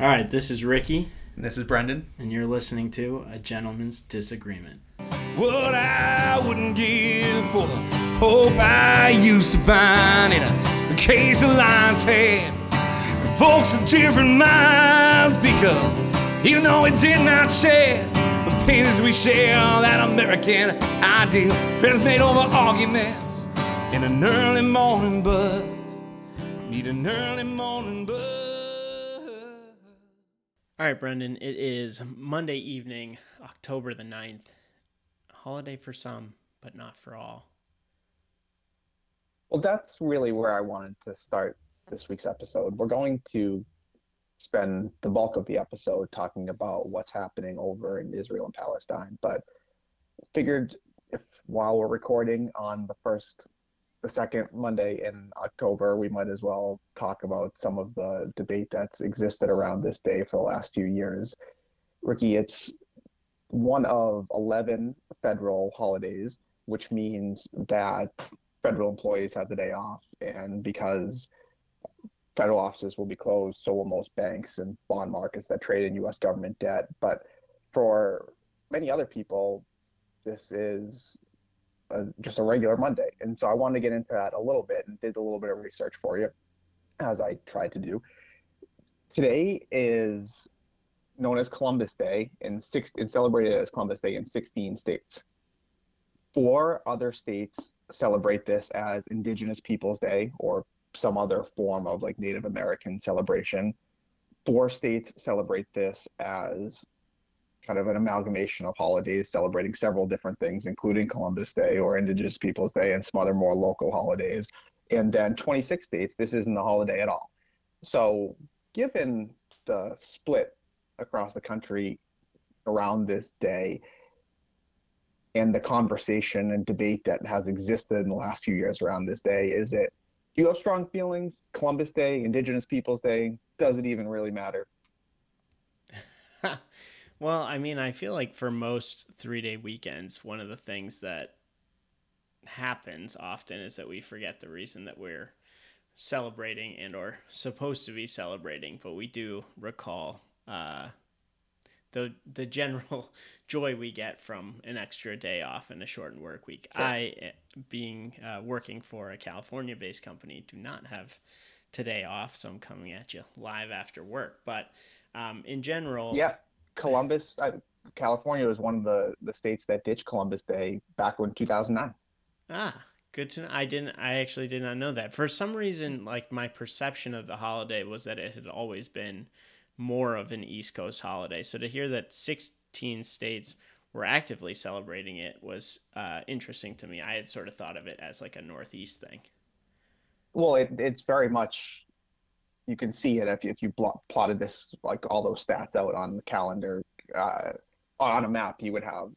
All right, this is Ricky, And this is Brendan. and you're listening to A Gentleman's Disagreement. What I wouldn't give for the hope I used to find in a case of lion's head. Folks of different minds because even though we did not share the pains we share, that American ideal, friends made over arguments in an early morning buzz. Need an early morning buzz. All right, Brendan, it is Monday evening, October the 9th. Holiday for some, but not for all. Well, that's really where I wanted to start this week's episode. We're going to spend the bulk of the episode talking about what's happening over in Israel and Palestine, but figured if while we're recording on the first, the second Monday in October, we might as well talk about some of the debate that's existed around this day for the last few years. Ricky, it's one of 11 federal holidays, which means that federal employees have the day off. And because federal offices will be closed, so will most banks and bond markets that trade in US government debt. But for many other people, this is a, just a regular Monday. And so I wanted to get into that a little bit and did a little bit of research for you, as I tried to do. Today is known as Columbus Day, and six, it's celebrated as Columbus Day in 16 states. Four other states celebrate this as Indigenous Peoples Day or some other form of like Native American celebration. Four states celebrate this as kind of an amalgamation of holidays celebrating several different things, including Columbus Day or Indigenous Peoples Day and some other more local holidays. And then 26 states, this isn't a holiday at all. So, given the split across the country around this day, and the conversation and debate that has existed in the last few years around this day is it do you have strong feelings columbus day indigenous peoples day does it even really matter well, I mean, I feel like for most three day weekends, one of the things that happens often is that we forget the reason that we're celebrating and or supposed to be celebrating, but we do recall uh, the the general joy we get from an extra day off and a shortened work week. Sure. I, eh, being uh, working for a California based company, do not have today off, so I'm coming at you live after work. But um, in general, yeah columbus uh, california was one of the the states that ditched columbus day back in 2009 Ah, good to know. I didn't. I actually did not know that. For some reason, like my perception of the holiday was that it had always been more of an East Coast holiday. So to hear that 16 states were actively celebrating it was uh, interesting to me. I had sort of thought of it as like a Northeast thing. well it, it's very much you can see it if you, if you plotted this like all those stats out on the calendar uh, on a map you would have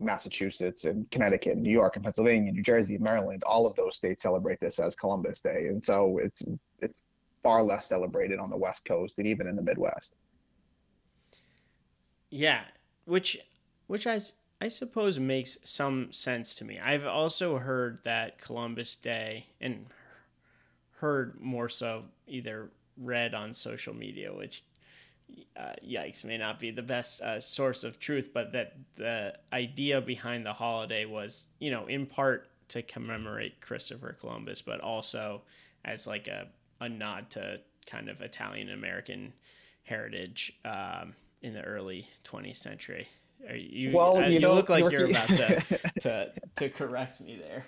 massachusetts and connecticut and new york and pennsylvania new jersey and maryland all of those states celebrate this as columbus day and so it's it's far less celebrated on the west coast and even in the midwest Yeah, which which I I suppose makes some sense to me. I've also heard that Columbus Day and heard more so either read on social media, which uh, yikes may not be the best uh, source of truth, but that the idea behind the holiday was, you know, in part to commemorate Christopher Columbus, but also as like a, a nod to kind of Italian American heritage um, in the early 20th century. Are you, Well, uh, you you know, look like you're about to, to, to correct me there.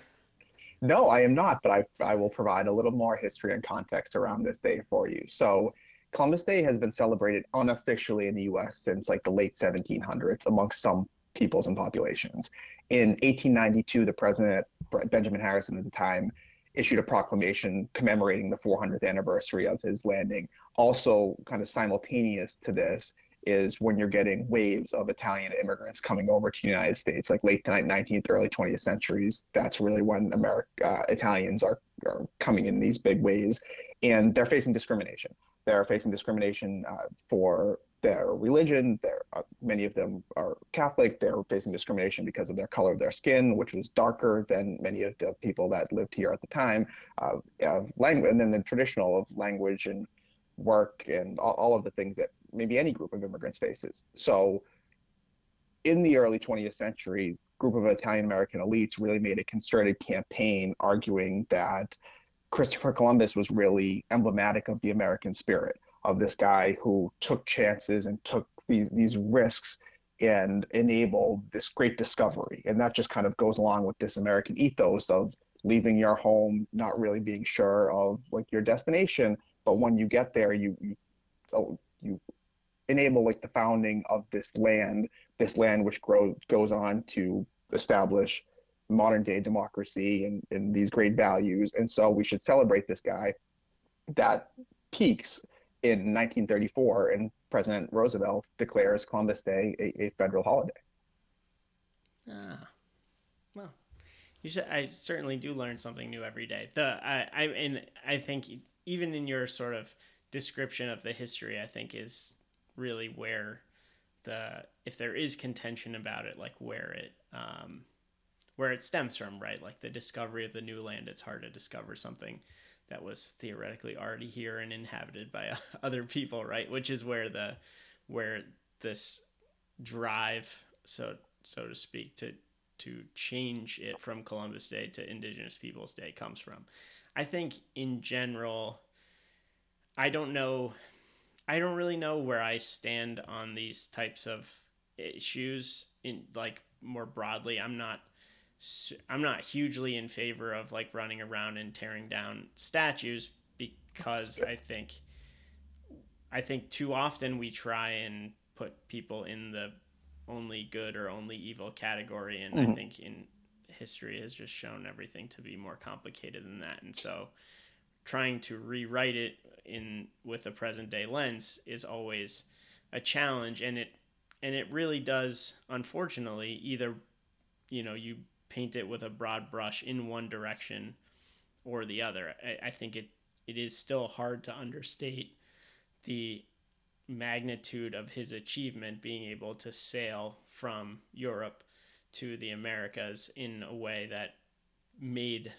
No, I am not, but I, I will provide a little more history and context around this day for you. So, Columbus Day has been celebrated unofficially in the US since like the late 1700s amongst some peoples and populations. In 1892, the president, Benjamin Harrison at the time, issued a proclamation commemorating the 400th anniversary of his landing. Also, kind of simultaneous to this, is when you're getting waves of Italian immigrants coming over to the United States, like late 19th, early 20th centuries. That's really when America, uh, Italians are, are coming in these big waves, and they're facing discrimination. They're facing discrimination uh, for their religion. They're, uh, many of them are Catholic. They're facing discrimination because of their color of their skin, which was darker than many of the people that lived here at the time. Uh, language, and then the traditional of language and work, and all, all of the things that maybe any group of immigrants faces. So, in the early 20th century, group of Italian American elites really made a concerted campaign arguing that Christopher Columbus was really emblematic of the American spirit of this guy who took chances and took these these risks and enabled this great discovery. And that just kind of goes along with this American ethos of leaving your home, not really being sure of like your destination, but when you get there, you you oh, you enable like the founding of this land, this land which grows goes on to establish modern day democracy and, and these great values. And so we should celebrate this guy that peaks in 1934 and President Roosevelt declares Columbus Day a, a federal holiday. Ah, well, you should. I certainly do learn something new every day. The I, I and I think even in your sort of description of the history, I think is really where the if there is contention about it, like where it um, where it stems from, right? Like the discovery of the new land. It's hard to discover something that was theoretically already here and inhabited by other people, right? Which is where the where this drive, so so to speak, to to change it from Columbus Day to Indigenous Peoples Day comes from. I think in general, I don't know, I don't really know where I stand on these types of issues in like more broadly. I'm not I'm not hugely in favor of like running around and tearing down statues because I think I think too often we try and put people in the only good or only evil category and mm-hmm. I think in history has just shown everything to be more complicated than that and so trying to rewrite it in with a present day lens is always a challenge and it and it really does unfortunately either you know you paint it with a broad brush in one direction or the other. I, I think it it is still hard to understate the magnitude of his achievement being able to sail from Europe to the Americas in a way that made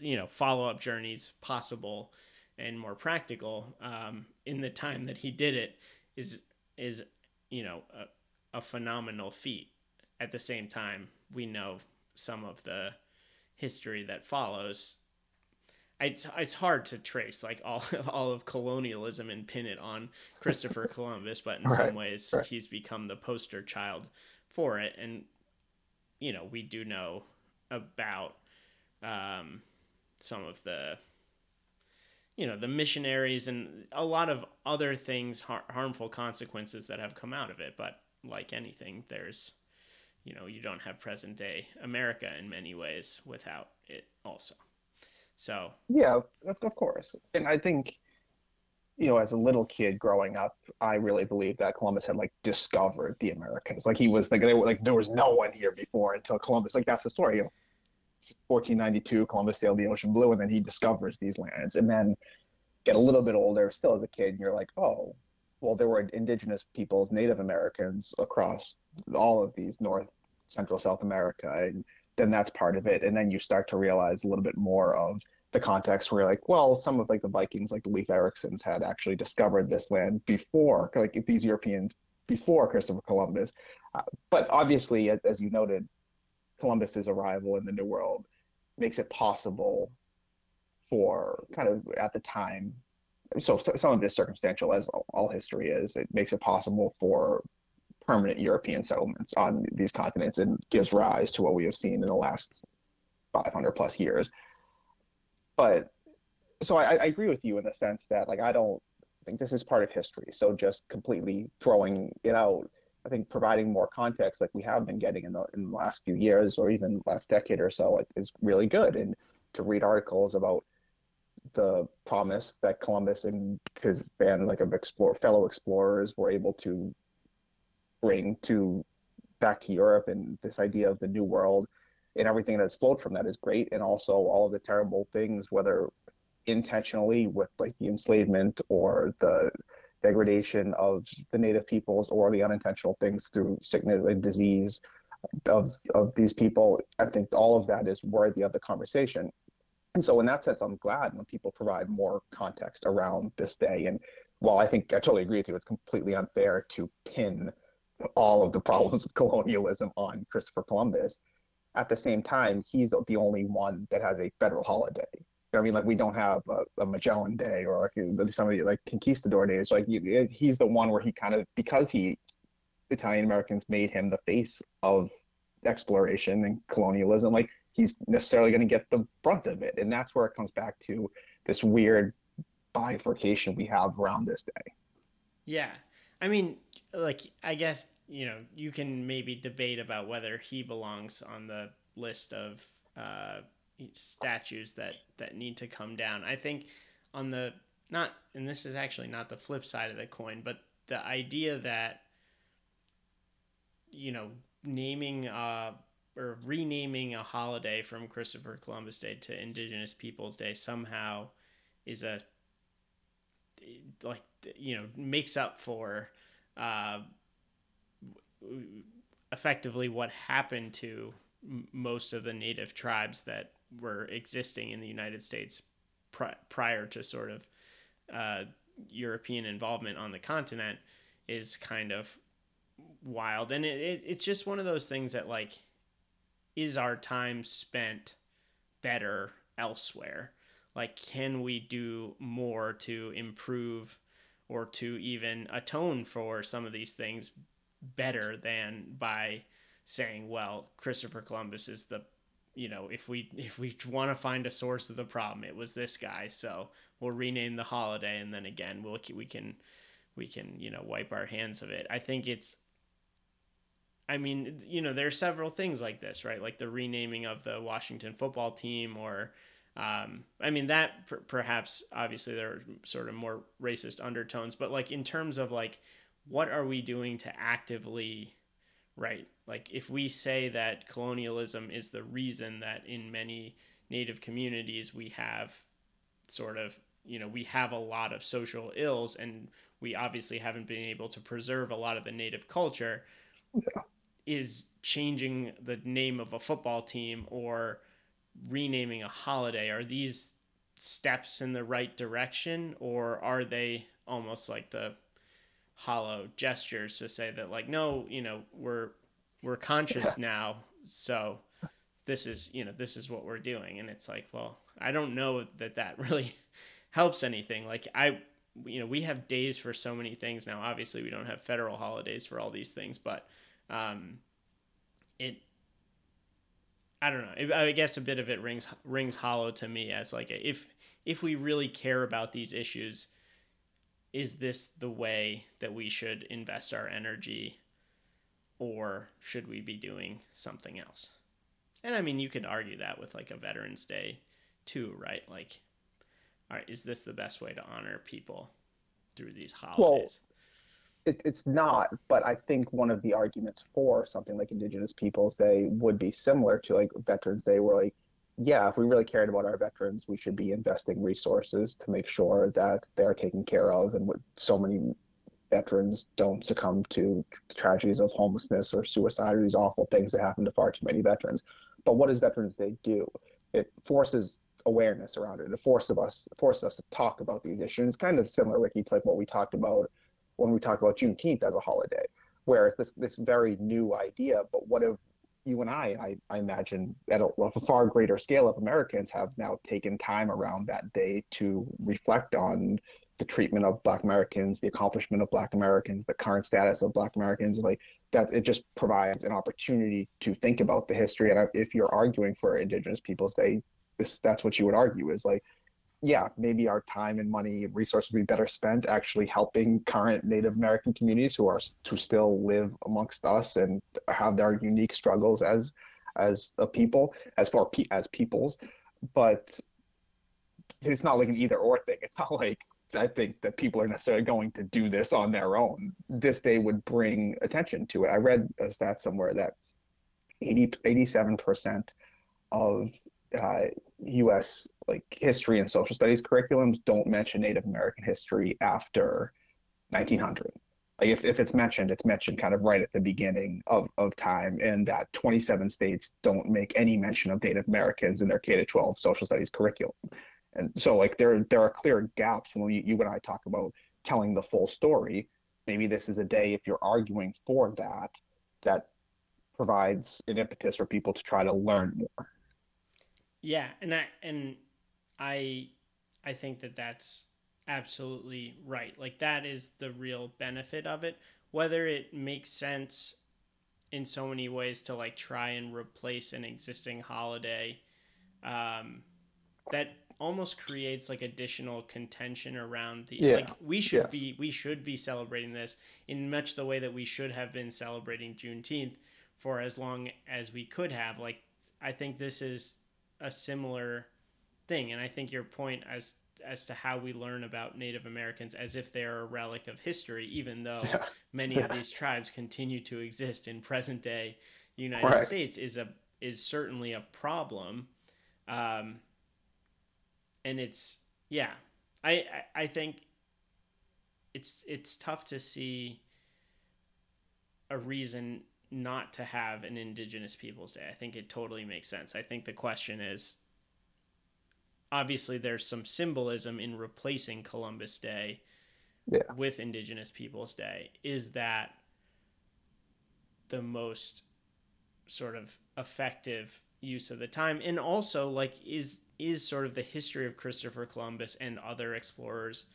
you know follow-up journeys possible and more practical um, in the time that he did it is is you know a, a phenomenal feat at the same time, we know some of the history that follows. It's, it's hard to trace like all all of colonialism and pin it on Christopher Columbus, but in right, some ways right. he's become the poster child for it. And you know, we do know about um, some of the you know the missionaries and a lot of other things har- harmful consequences that have come out of it but like anything there's you know you don't have present day America in many ways without it also. So yeah, of course, and I think you know as a little kid growing up, I really believed that Columbus had like discovered the Americas. Like he was like they were like there was no one here before until Columbus. Like that's the story. You know, 1492, Columbus sailed the ocean blue, and then he discovers these lands, and then get a little bit older, still as a kid, and you're like, oh, well, there were indigenous peoples, Native Americans across all of these North Central South America, and then that's part of it. And then you start to realize a little bit more of the context where you're like, well, some of like the Vikings, like Leif Eriksons, had actually discovered this land before, like these Europeans before Christopher Columbus. Uh, but obviously, as, as you noted, Columbus's arrival in the New World makes it possible for kind of at the time. So, so some of it is circumstantial, as all, all history is. It makes it possible for permanent European settlements on these continents and gives rise to what we have seen in the last 500 plus years. But so I, I agree with you in the sense that like I don't think this is part of history. So just completely throwing it out, I think providing more context like we have been getting in the in the last few years or even last decade or so like, is really good. And to read articles about the promise that Columbus and his band like of explore fellow explorers were able to bring to back to Europe and this idea of the new world and everything that's flowed from that is great. And also all of the terrible things, whether intentionally with like the enslavement or the degradation of the native peoples or the unintentional things through sickness and disease of of these people. I think all of that is worthy of the conversation. And so, in that sense, I'm glad when people provide more context around this day. And while I think I totally agree with you, it's completely unfair to pin all of the problems of colonialism on Christopher Columbus. At the same time, he's the only one that has a federal holiday. I mean, like we don't have a, a Magellan Day or like some of the like conquistador days. Like you, he's the one where he kind of because he Italian Americans made him the face of exploration and colonialism. Like he's necessarily going to get the brunt of it, and that's where it comes back to this weird bifurcation we have around this day. Yeah, I mean, like I guess you know you can maybe debate about whether he belongs on the list of uh, statues that that need to come down. I think on the not, and this is actually not the flip side of the coin, but the idea that you know naming uh or renaming a holiday from Christopher Columbus Day to Indigenous Peoples Day somehow is a like you know makes up for uh, effectively what happened to most of the native tribes that were existing in the United States pri- prior to sort of uh, European involvement on the continent is kind of wild. And it, it, it's just one of those things that like is our time spent better elsewhere? Like can we do more to improve or to even atone for some of these things better than by saying well christopher columbus is the you know if we if we want to find a source of the problem it was this guy so we'll rename the holiday and then again we'll we can we can you know wipe our hands of it i think it's I mean, you know, there are several things like this, right? Like the renaming of the Washington football team, or, um, I mean, that per- perhaps obviously there are sort of more racist undertones, but like in terms of like, what are we doing to actively, right? Like if we say that colonialism is the reason that in many Native communities we have sort of, you know, we have a lot of social ills and we obviously haven't been able to preserve a lot of the Native culture. Yeah is changing the name of a football team or renaming a holiday are these steps in the right direction or are they almost like the hollow gestures to say that like no you know we're we're conscious yeah. now so this is you know this is what we're doing and it's like well i don't know that that really helps anything like i you know we have days for so many things now obviously we don't have federal holidays for all these things but um, it I don't know. I guess a bit of it rings rings hollow to me as like a, if if we really care about these issues, is this the way that we should invest our energy, or should we be doing something else? And I mean, you could argue that with like a Veterans Day, too, right? Like, all right, is this the best way to honor people through these holidays? it, it's not, but I think one of the arguments for something like Indigenous Peoples Day would be similar to like Veterans Day, where like, yeah, if we really cared about our veterans, we should be investing resources to make sure that they're taken care of, and so many veterans don't succumb to tragedies of homelessness or suicide or these awful things that happen to far too many veterans. But what does Veterans Day do? It forces awareness around it. It forces us forces us to talk about these issues. It's kind of similar, Ricky, to like what we talked about when we talk about Juneteenth as a holiday, where it's this this very new idea. But what if you and I, I, I imagine at a, a, far greater scale of Americans have now taken time around that day to reflect on the treatment of Black Americans, the accomplishment of Black Americans, the current status of Black Americans, like that. It just provides an opportunity to think about the history. And if you're arguing for Indigenous Peoples Day, this that's what you would argue is like yeah, maybe our time and money resources would be better spent actually helping current Native American communities who are who still live amongst us and have their unique struggles as as a people, as far as peoples. But it's not like an either or thing. It's not like I think that people are necessarily going to do this on their own. This day would bring attention to it. I read a stat somewhere that 80, 87% of uh, U.S. like history and social studies curriculums don't mention Native American history after 1900. like if, if it's mentioned, it's mentioned kind of right at the beginning of, of time, and that 27 states don't make any mention of Native Americans in their K to 12 social studies curriculum. And so like there there are clear gaps when you, you and I talk about telling the full story. Maybe this is a day if you're arguing for that, that provides an impetus for people to try to learn more. Yeah, and I and I I think that that's absolutely right. Like that is the real benefit of it. Whether it makes sense in so many ways to like try and replace an existing holiday, um, that almost creates like additional contention around the yeah. like we should yes. be we should be celebrating this in much the way that we should have been celebrating Juneteenth for as long as we could have. Like I think this is a similar thing, and I think your point as as to how we learn about Native Americans as if they're a relic of history, even though yeah. many yeah. of these tribes continue to exist in present day United right. States, is a is certainly a problem. Um, and it's yeah, I, I I think it's it's tough to see a reason not to have an Indigenous Peoples Day. I think it totally makes sense. I think the question is obviously there's some symbolism in replacing Columbus Day yeah. with Indigenous Peoples Day. Is that the most sort of effective use of the time? And also, like, is is sort of the history of Christopher Columbus and other explorers,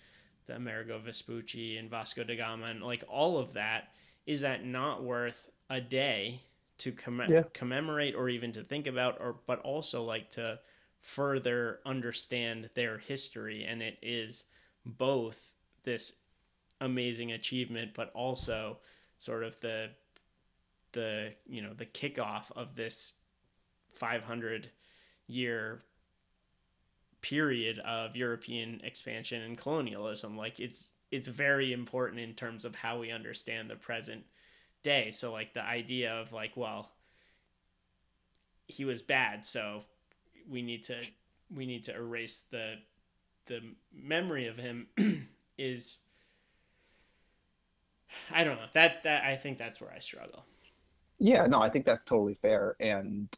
the Amerigo Vespucci and Vasco da Gama, and like all of that, is that not worth a day to comm- yeah. commemorate or even to think about, or but also like to further understand their history, and it is both this amazing achievement, but also sort of the the you know the kickoff of this 500 year period of European expansion and colonialism. Like it's it's very important in terms of how we understand the present day. So like the idea of like, well, he was bad, so we need to we need to erase the the memory of him is I don't know. That that I think that's where I struggle. Yeah, no, I think that's totally fair and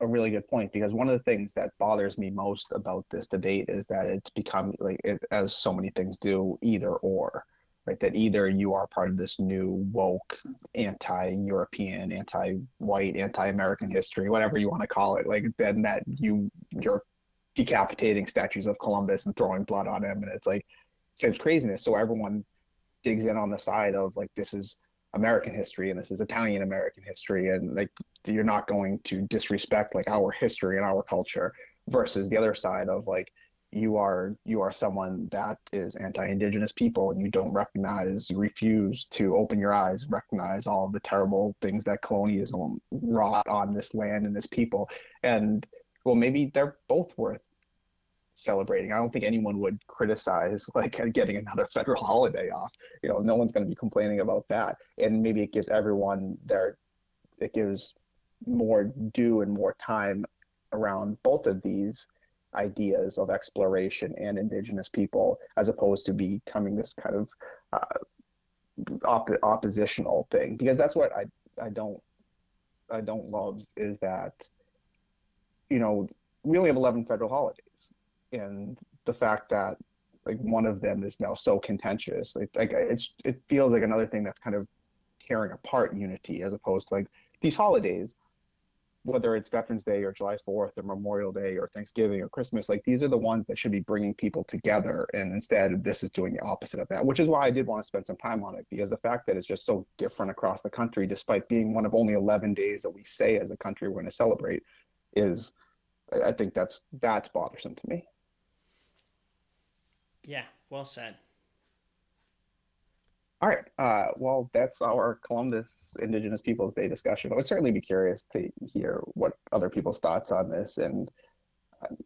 a really good point because one of the things that bothers me most about this debate is that it's become like it, as so many things do either or right that either you are part of this new woke anti-european anti-white anti-american history whatever you want to call it like then that you you're decapitating statues of columbus and throwing blood on him and it's like seems craziness. So everyone digs in on the side of like this is american history and this is italian american history and like you're not going to disrespect like our history and our culture versus the other side of like you are you are someone that is anti-indigenous people and you don't recognize you refuse to open your eyes recognize all the terrible things that colonialism wrought on this land and this people. And well maybe they're both worth celebrating. I don't think anyone would criticize like getting another federal holiday off. You know no one's going to be complaining about that. And maybe it gives everyone their it gives more due and more time around both of these ideas of exploration and indigenous people as opposed to becoming this kind of uh, op- oppositional thing. Because that's what I I don't I don't love is that you know we only have 11 federal holidays. And the fact that like one of them is now so contentious like, like it's it feels like another thing that's kind of tearing apart unity as opposed to like these holidays whether it's Veterans Day or July 4th or Memorial Day or Thanksgiving or Christmas, like these are the ones that should be bringing people together. And instead, this is doing the opposite of that, which is why I did want to spend some time on it because the fact that it's just so different across the country, despite being one of only 11 days that we say as a country we're going to celebrate, is I think that's that's bothersome to me. Yeah, well said. All right. Uh, well, that's our Columbus Indigenous Peoples Day discussion. I would certainly be curious to hear what other people's thoughts on this. And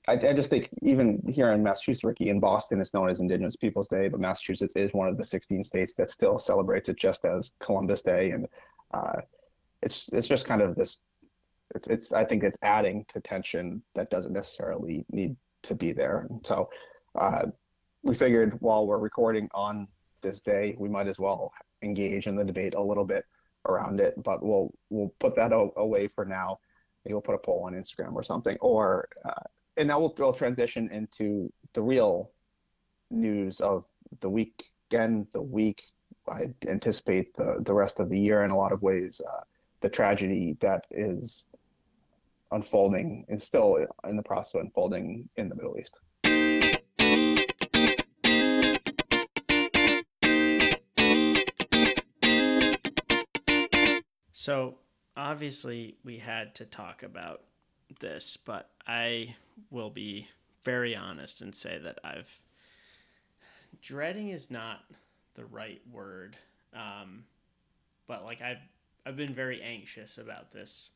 I, I just think even here in Massachusetts, Ricky, in Boston, it's known as Indigenous Peoples Day, but Massachusetts is one of the 16 states that still celebrates it just as Columbus Day. And uh, it's it's just kind of this. It's it's I think it's adding to tension that doesn't necessarily need to be there. And so uh, we figured while we're recording on this day, we might as well engage in the debate a little bit around it. But we'll we'll put that away for now. Maybe we'll put a poll on Instagram or something. Or uh, and now we'll, we'll transition into the real news of the week. Again, the week. I anticipate the the rest of the year in a lot of ways. Uh, the tragedy that is unfolding and still in the process of unfolding in the Middle East. So, obviously, we had to talk about this, but I will be very honest and say that I've dreading is not the right word, um, but like I've I've been very anxious about this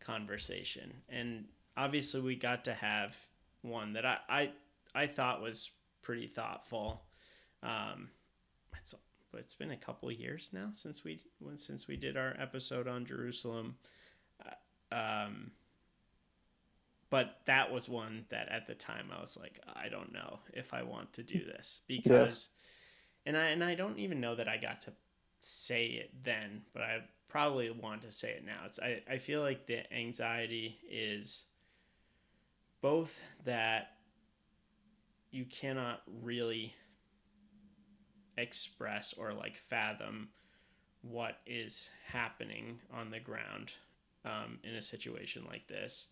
conversation, and obviously we got to have one that I I, I thought was pretty thoughtful. Um, it's it's been a couple years now since we since we did our episode on Jerusalem. Uh, um, but that was one that at the time I was like, I don't know if I want to do this because, yes. and I and I don't even know that I got to say it then, but I probably want to say it now. It's I, I feel like the anxiety is both that you cannot really express or like fathom what is happening on the ground um, in a situation like this.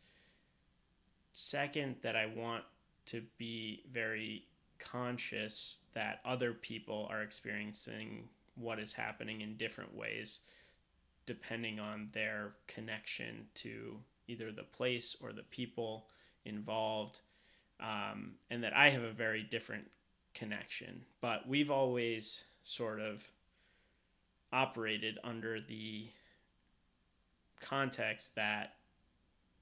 Second, that I want to be very conscious that other people are experiencing what is happening in different ways depending on their connection to either the place or the people involved um, and that i have a very different connection but we've always sort of operated under the context that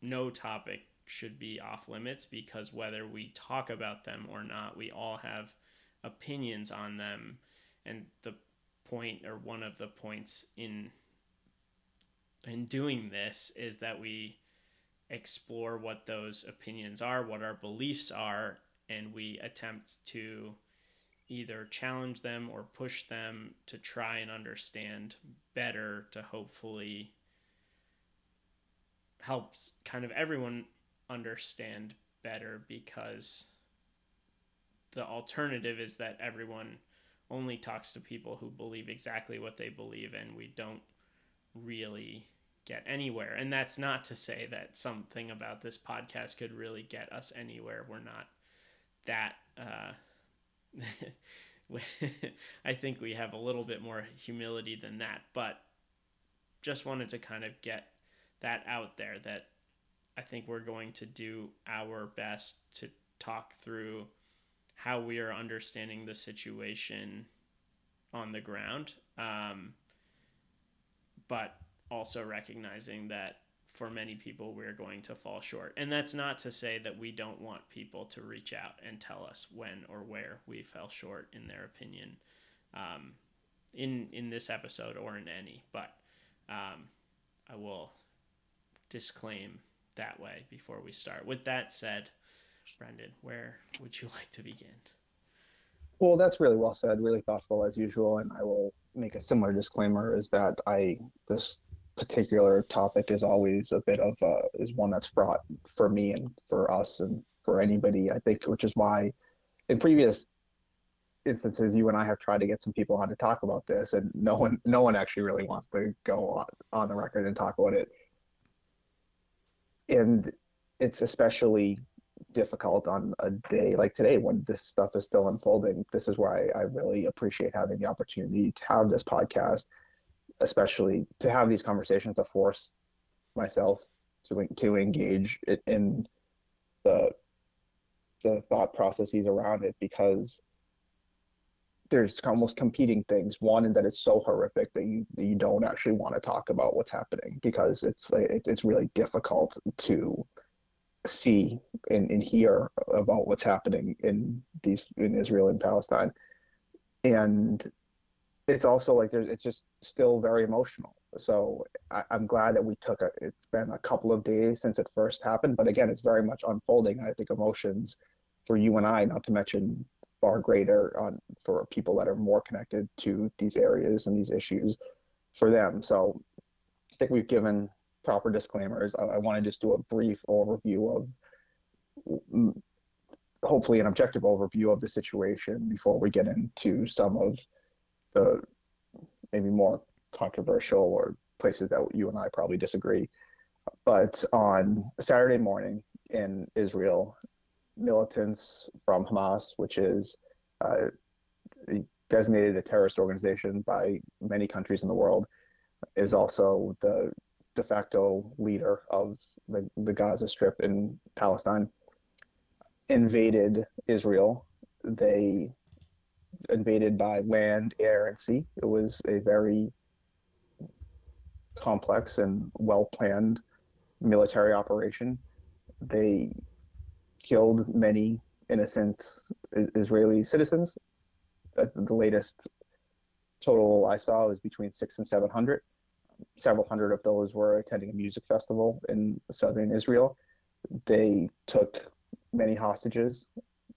no topic should be off limits because whether we talk about them or not we all have opinions on them. And the point or one of the points in in doing this is that we explore what those opinions are, what our beliefs are, and we attempt to either challenge them or push them to try and understand better to hopefully helps kind of everyone understand better because the alternative is that everyone only talks to people who believe exactly what they believe and we don't really get anywhere. And that's not to say that something about this podcast could really get us anywhere. We're not that. Uh, I think we have a little bit more humility than that, but just wanted to kind of get that out there that I think we're going to do our best to talk through how we are understanding the situation on the ground. Um, but also recognizing that for many people we're going to fall short. And that's not to say that we don't want people to reach out and tell us when or where we fell short in their opinion um, in in this episode or in any. But um, I will disclaim that way before we start. With that said, Brendan, where would you like to begin? Well, that's really well said, really thoughtful as usual, and I will make a similar disclaimer: is that I this particular topic is always a bit of uh, is one that's fraught for me and for us and for anybody. I think, which is why in previous instances you and I have tried to get some people on to talk about this, and no one no one actually really wants to go on, on the record and talk about it. And it's especially difficult on a day like today when this stuff is still unfolding. This is why I really appreciate having the opportunity to have this podcast especially to have these conversations to force myself to to engage in the the thought processes around it because there's almost competing things. One, in that it's so horrific that you you don't actually want to talk about what's happening because it's it's really difficult to see and, and hear about what's happening in these in Israel and Palestine. And it's also like there's it's just still very emotional. So I, am glad that we took a. It's been a couple of days since it first happened, but again, it's very much unfolding. I think emotions for you and I, not to mention far greater on for people that are more connected to these areas and these issues for them. So I think we've given proper disclaimers. I, I want to just do a brief overview of mm, hopefully an objective overview of the situation before we get into some of the maybe more controversial or places that you and I probably disagree. But on Saturday morning in Israel, militants from Hamas, which is uh, designated a terrorist organization by many countries in the world, is also the de facto leader of the, the Gaza Strip in Palestine, invaded Israel. They invaded by land, air, and sea. It was a very complex and well planned military operation. They killed many innocent Israeli citizens. The latest total I saw was between six and seven hundred. Several hundred of those were attending a music festival in southern Israel. They took many hostages.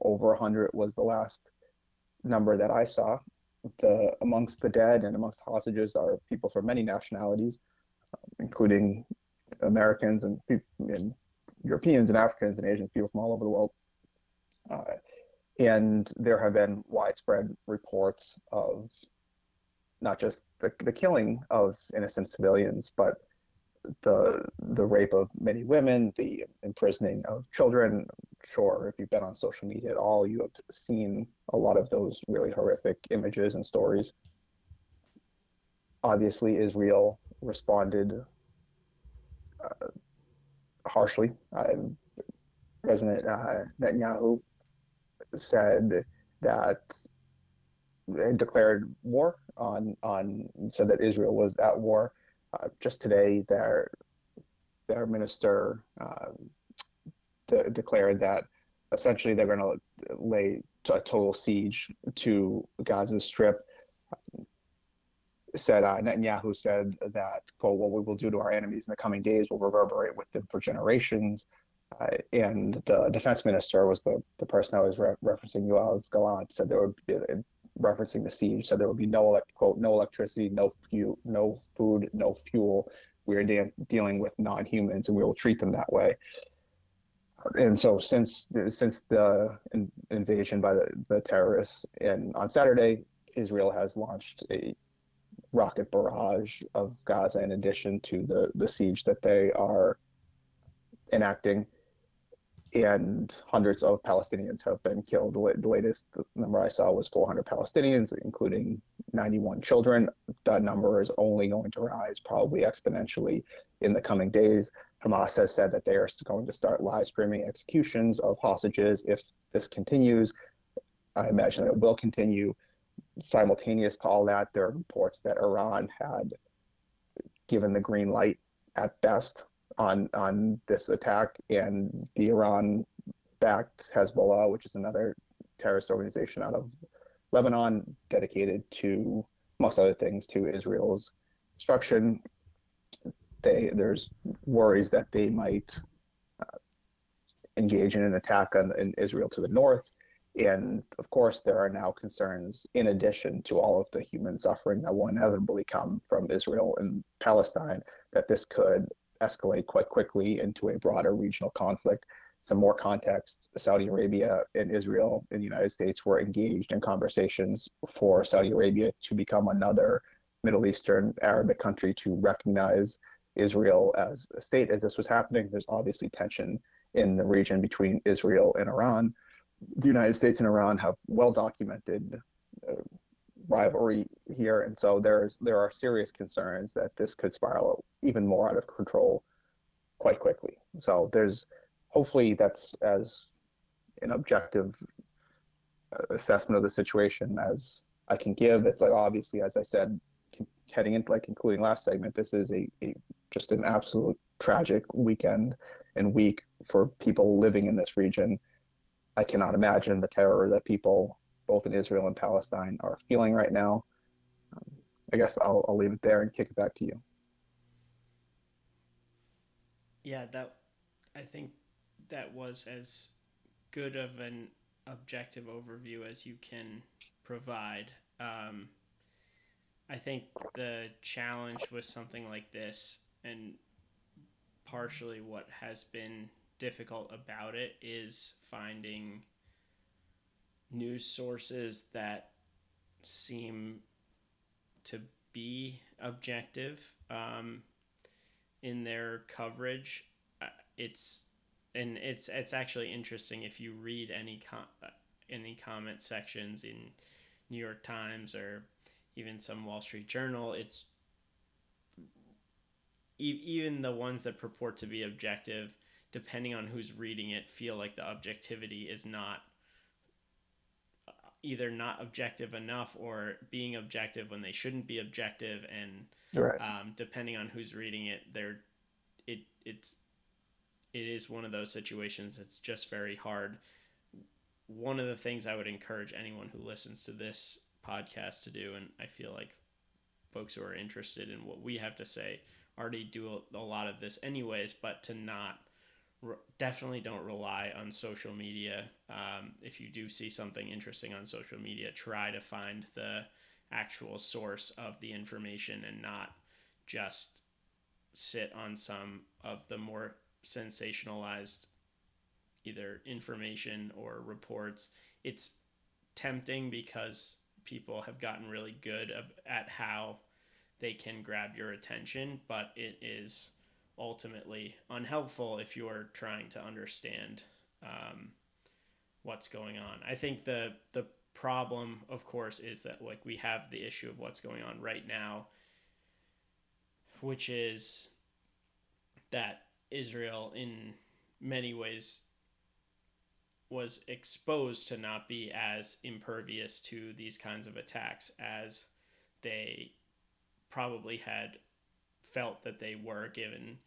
Over a hundred was the last number that I saw. The amongst the dead and amongst hostages are people from many nationalities, including Americans and, and Europeans and Africans and Asians, people from all over the world. Uh, and there have been widespread reports of not just the, the killing of innocent civilians, but the the rape of many women, the imprisoning of children. Sure, if you've been on social media at all, you have seen a lot of those really horrific images and stories. Obviously, Israel responded uh, harshly. Uh, President uh, Netanyahu said that declared war on on said that Israel was at war. Uh, just today, their their minister uh, de- declared that essentially they're going to lay a total siege to Gaza Strip said uh, Netanyahu said that quote what we will do to our enemies in the coming days will reverberate with them for generations. Uh, and the defense minister was the, the person I was re- referencing. Yoav Gallant said there would be uh, referencing the siege. Said there would be no quote no electricity, no fuel, no food, no fuel. We are de- dealing with non-humans, and we will treat them that way. And so, since since the in, invasion by the, the terrorists, and on Saturday, Israel has launched a rocket barrage of Gaza in addition to the, the siege that they are enacting. And hundreds of Palestinians have been killed. The, latest number I saw was 400 Palestinians, including 91 children. That number is only going to rise probably exponentially in the coming days. Hamas has said that they are going to start live streaming executions of hostages if this continues. I imagine it will continue simultaneous to all that, there are reports that Iran had given the green light at best on on this attack, and the Iran-backed Hezbollah, which is another terrorist organization out of Lebanon, dedicated to, most other things, to Israel's destruction. They there's worries that they might uh, engage in an attack on in Israel to the north and of course, there are now concerns, in addition to all of the human suffering that will inevitably come from Israel and Palestine, that this could escalate quite quickly into a broader regional conflict. Some more context Saudi Arabia and Israel and the United States were engaged in conversations for Saudi Arabia to become another Middle Eastern Arabic country to recognize Israel as a state. As this was happening, there's obviously tension in the region between Israel and Iran the United States and Iran have well documented uh, rivalry here, and so there's there are serious concerns that this could spiral even more out of control quite quickly. So there's hopefully that's as an objective uh, assessment of the situation as I can give. It's like obviously, as I said, heading into like including last segment, this is a, a just an absolute tragic weekend and week for people living in this region I cannot imagine the terror that people both in Israel and Palestine are feeling right now. Um, I guess I'll, I'll leave it there and kick it back to you. Yeah, that I think that was as good of an objective overview as you can provide. Um, I think the challenge with something like this, and partially what has been difficult about it, is finding news sources that seem to be objective um, in their coverage. Uh, it's and it's it's actually interesting if you read any com- uh, any comment sections in New York Times or even some Wall Street Journal. It's even the ones that purport to be objective, depending on who's reading it, feel like the objectivity is not either not objective enough or being objective when they shouldn't be objective and Right. um, depending on who's reading it they're it it's it is one of those situations that's just very hard one of the things i would encourage anyone who listens to this podcast to do and i feel like folks who are interested in what we have to say already do a, a lot of this anyways but to not re- definitely don't rely on social media um, if you do see something interesting on social media try to find the actual source of the information and not just sit on some of the more sensationalized either information or reports. It's tempting because people have gotten really good at how they can grab your attention, but it is ultimately unhelpful if you're trying to understand um, what's going on. I think the the problem, of course, is that like we have the issue of what's going on right now, which is that Israel, in many ways, was exposed to not be as impervious to these kinds of attacks as they probably had felt that they were, given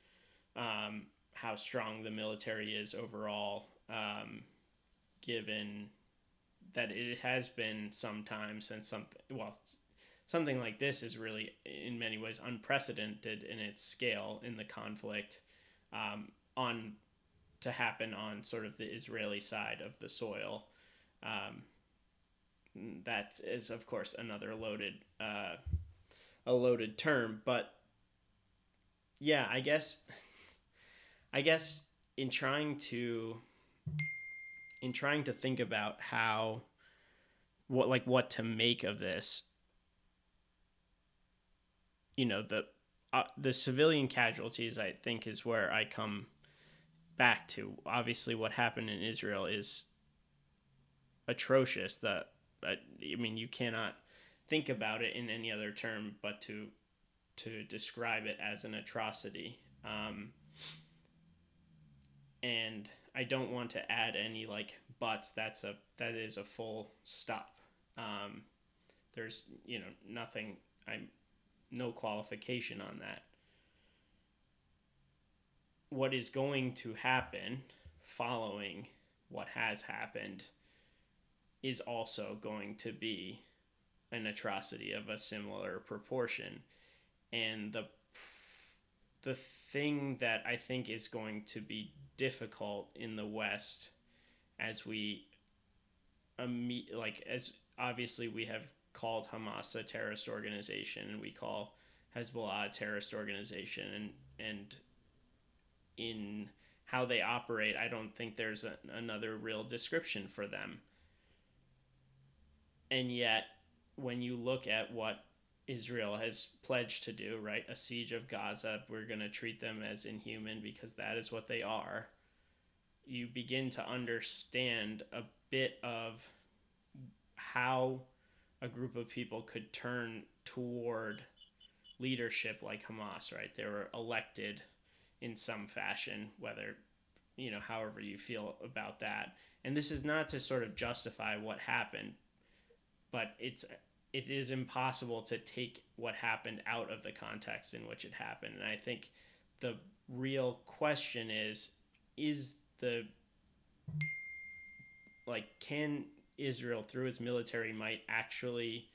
um, how strong the military is overall, um, given that it has been some time since something well something like this is really in many ways unprecedented in its scale in the conflict um, on to happen on sort of the Israeli side of the soil. Um, that is, of course, another loaded uh, a loaded term, but yeah, I guess I guess in trying to in trying to think about how what like what to make of this you know the uh, the civilian casualties i think is where i come back to. Obviously what happened in israel is atrocious that i mean you cannot think about it in any other term but to to describe it as an atrocity. Um, and I don't want to add any like buts. That's a that is a full stop. Um, there's you know nothing. I'm no qualification on that. What is going to happen following what has happened is also going to be an atrocity of a similar proportion, and the the thing that I think is going to be difficult in the West as we like as obviously we have called Hamas a terrorist organization and we call Hezbollah a terrorist organization and and in how they operate I don't think there's a, another real description for them. And yet when you look at what Israel has pledged to do, right? A siege of Gaza, we're going to treat them as inhuman because that is what they are. You begin to understand a bit of how a group of people could turn toward leadership like Hamas, right? They were elected in some fashion, whether, you know, however you feel about that. And this is not to sort of justify what happened, but it's it is impossible to take what happened out of the context in which it happened. And I think the real question is is the like can Israel through its military might actually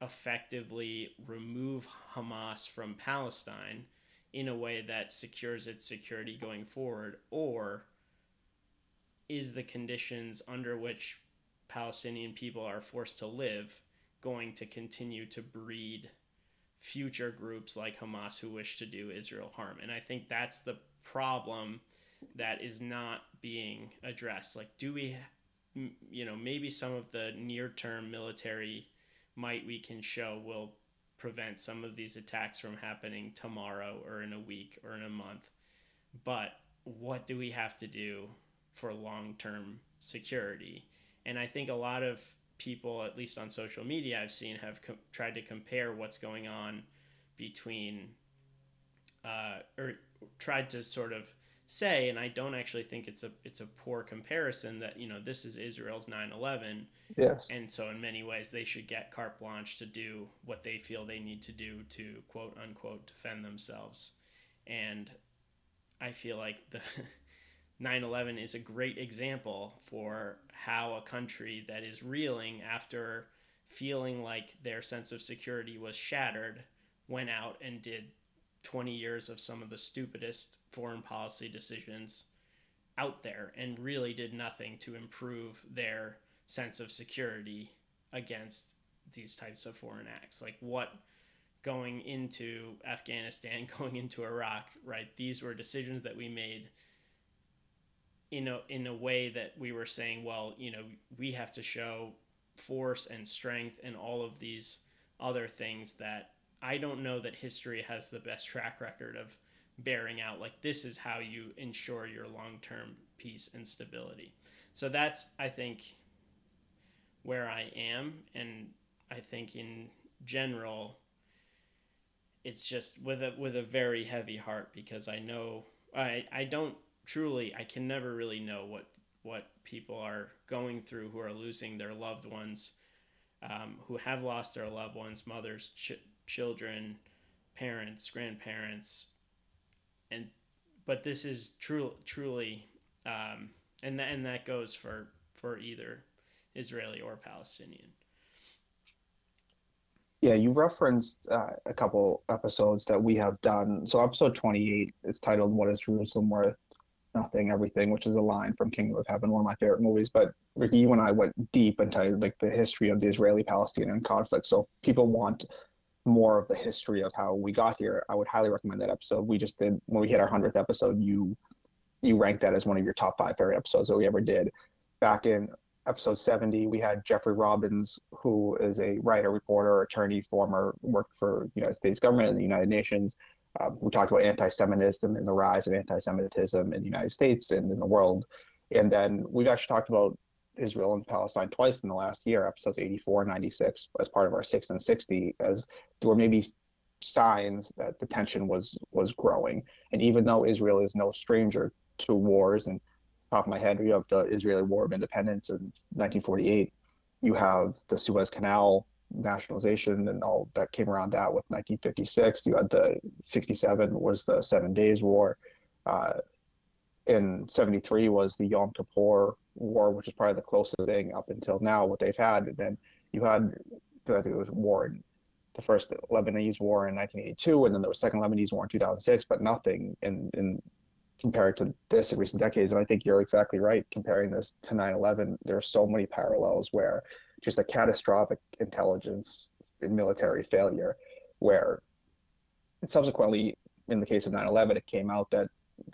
effectively remove Hamas from Palestine in a way that secures its security going forward or is the conditions under which Palestinian people are forced to live going to continue to breed future groups like Hamas who wish to do Israel harm. And I think that's the problem that is not being addressed. Like, do we, you know, maybe some of the near term military might we can show will prevent some of these attacks from happening tomorrow or in a week or in a month. But what do we have to do for long term security? And I think a lot of people, at least on social media, I've seen have com- tried to compare what's going on between, uh, or tried to sort of say, and I don't actually think it's a it's a poor comparison that you know this is Israel's 9/11. Yes. And so in many ways they should get carte blanche to do what they feel they need to do to quote unquote defend themselves. And I feel like the 9/11 is a great example for how a country that is reeling after feeling like their sense of security was shattered went out and did 20 years of some of the stupidest foreign policy decisions out there and really did nothing to improve their sense of security against these types of foreign acts. Like what going into Afghanistan, going into Iraq, right? These were decisions that we made in a in a way that we were saying, well, you know, we have to show force and strength and all of these other things that I don't know that history has the best track record of bearing out. Like, this is how you ensure your long term peace and stability. So, that's, I think, where I am. And I think in general, it's just with a with a very heavy heart because I know I I don't truly I can never really know what what people are going through who are losing their loved ones, um, who have lost their loved ones, mothers, ch- children, parents, grandparents, and but this is true, truly, um, and that and that goes for for either Israeli or Palestinian. Yeah, you referenced uh, a couple episodes that we have done. So episode 28 is titled "What Is Jerusalem Worth?" Nothing, Everything, which is a line from Kingdom of Heaven, one of my favorite movies. But Ricky, you and I went deep into like the history of the Israeli-Palestinian conflict. So people want more of the history of how we got here, I would highly recommend that episode. We just did when we hit our hundredth episode. You you ranked that as one of your top five favorite episodes that we ever did. Back in episode 70, we had Jeffrey Robbins, who is a writer, reporter, attorney, former worked for the United States government and the United Nations. Um, we talked about anti-Semitism and the rise of anti-Semitism in the United States and in the world. And then we've actually talked about Israel and Palestine twice in the last year, episodes 84 and 96, as part of our 6 and 60, as there were maybe signs that the tension was was growing. And even though Israel is no stranger to wars, and top of my head, you have the Israeli War of Independence in 1948, you have the Suez Canal nationalization and all that came around that with 1956. You had the 67 was the Seven Days War. Uh, in 73 was the Yom Kippur War, which is probably the closest thing up until now what they've had. And then you had, I think it was war in the first Lebanese war in 1982, and then there was second Lebanese war in 2006, but nothing in, in compared to this in recent decades. And I think you're exactly right comparing this to 9/11. There are so many parallels where just a catastrophic intelligence and military failure, where subsequently, in the case of 9/11, it came out that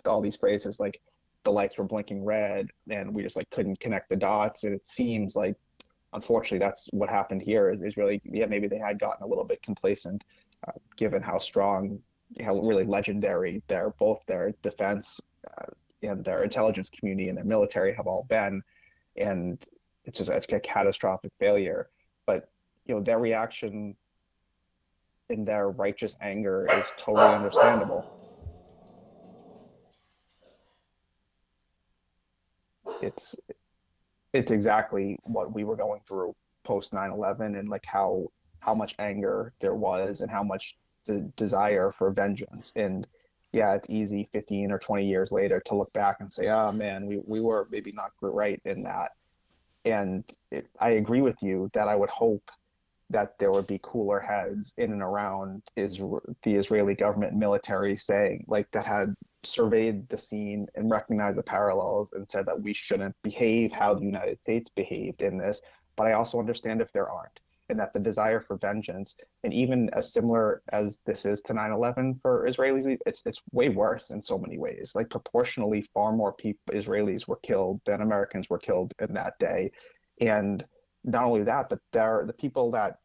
all these phrases like the lights were blinking red and we just like couldn't connect the dots. And it seems like unfortunately that's what happened here is, is really yeah maybe they had gotten a little bit complacent uh, given how strong how really legendary their both their defense uh, and their intelligence community and their military have all been. And it's just it's a catastrophic failure. But you know their reaction in their righteous anger is totally understandable. It's it's exactly what we were going through post 9/11 and like how how much anger there was and how much the desire for vengeance. And yeah it's easy 15 or 20 years later to look back and say oh man we, we were maybe not right in that and it, i agree with you that i would hope that there would be cooler heads in and around Israel, the israeli government military saying like that had surveyed the scene and recognized the parallels and said that we shouldn't behave how the United States behaved in this. But I also understand if there aren't, and that the desire for vengeance, and even as similar as this is to 9/11 for Israelis, it's it's way worse in so many ways. Like proportionally, far more people Israelis were killed than Americans were killed in that day, and not only that, but there the people that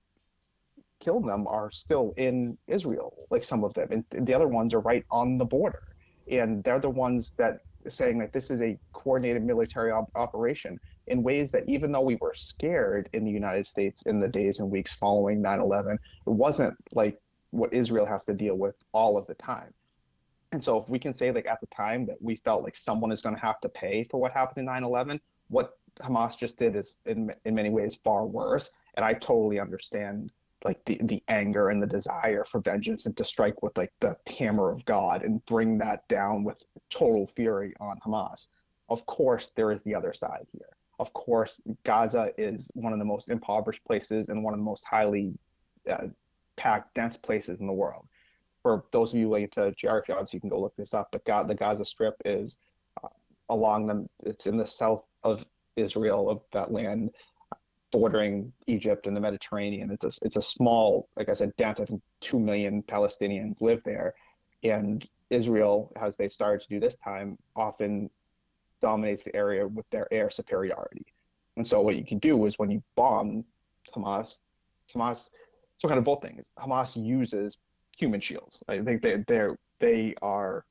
killed them are still in Israel, like some of them, and the other ones are right on the border. And they're the ones that saying that this is a coordinated military op- operation in ways that even though we were scared in the United States in the days and weeks following 9/11, it wasn't like what Israel has to deal with all of the time. And so if we can say like at the time that we felt like someone is going to have to pay for what happened in 9/11, what Hamas just did is in in many ways far worse, and I totally understand like the, the anger and the desire for vengeance and to strike with like the hammer of God and bring that down with total fury on Hamas. Of course, there is the other side here. Of course, Gaza is one of the most impoverished places and one of the most highly uh, packed, dense places in the world. For those of you like to geography, obviously you can go look this up. But God, the Gaza Strip is uh, along them. It's in the south of Israel, of that land bordering Egypt and the Mediterranean. It's a it's a small, like I said, dense. I think two million Palestinians live there, and Israel, as they've started to do this time, often dominates the area with their air superiority. And so what you can do is when you bomb Hamas, Hamas, so kind of both things. Hamas uses human shields. I think they they they are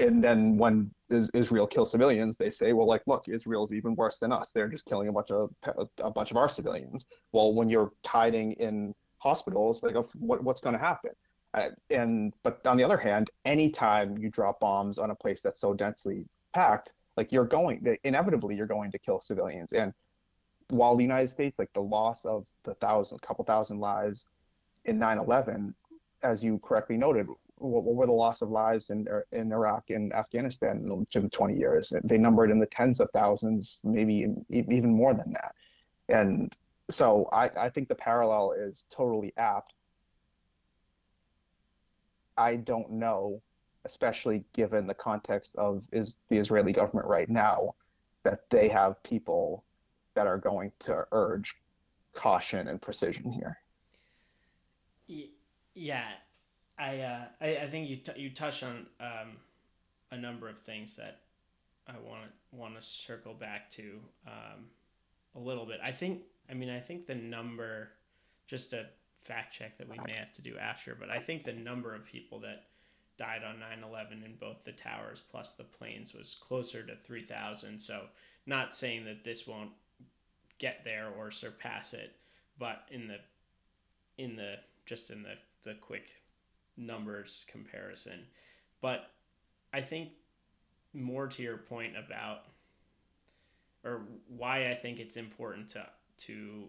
and then when Israel kills civilians, they say, well, like, look, Israel's even worse than us. They're just killing a bunch of a bunch of our civilians. Well, when you're hiding in hospitals, like, what, what's going to happen? Uh, and but on the other hand, anytime you drop bombs on a place that's so densely packed, like you're going inevitably you're going to kill civilians. And while the United States, like the loss of the thousand, couple thousand lives in 9/11, as you correctly noted, what, what were the loss of lives in uh, in Iraq and Afghanistan in the 20 years? They numbered in the tens of thousands, maybe even more than that. And so I, I think the parallel is totally apt. I don't know, especially given the context of is the Israeli government right now, that they have people that are going to urge caution and precision here. Yeah, I, uh, I, I think you t- you touch on um, a number of things that I want to want to circle back to um, a little bit. I think I mean I think the number, just a fact check that we may have to do after, but I think the number of people that died on 9/11 in both the towers plus the planes was closer to 3,000. So not saying that this won't get there or surpass it, but in the in the just in the the quick numbers comparison. But I think more to your point about or why I think it's important to to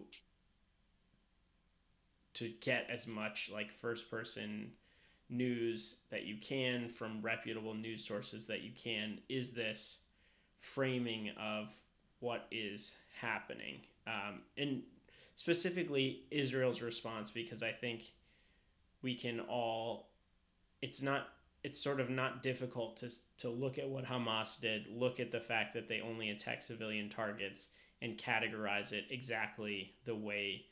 to get as much like first person news that you can from reputable news sources that you can is this framing of what is happening? Um, and specifically Israel's response because I think we can all it's not it's sort of not difficult to to look at what Hamas did, look at the fact that they only attack civilian targets and categorize it exactly the way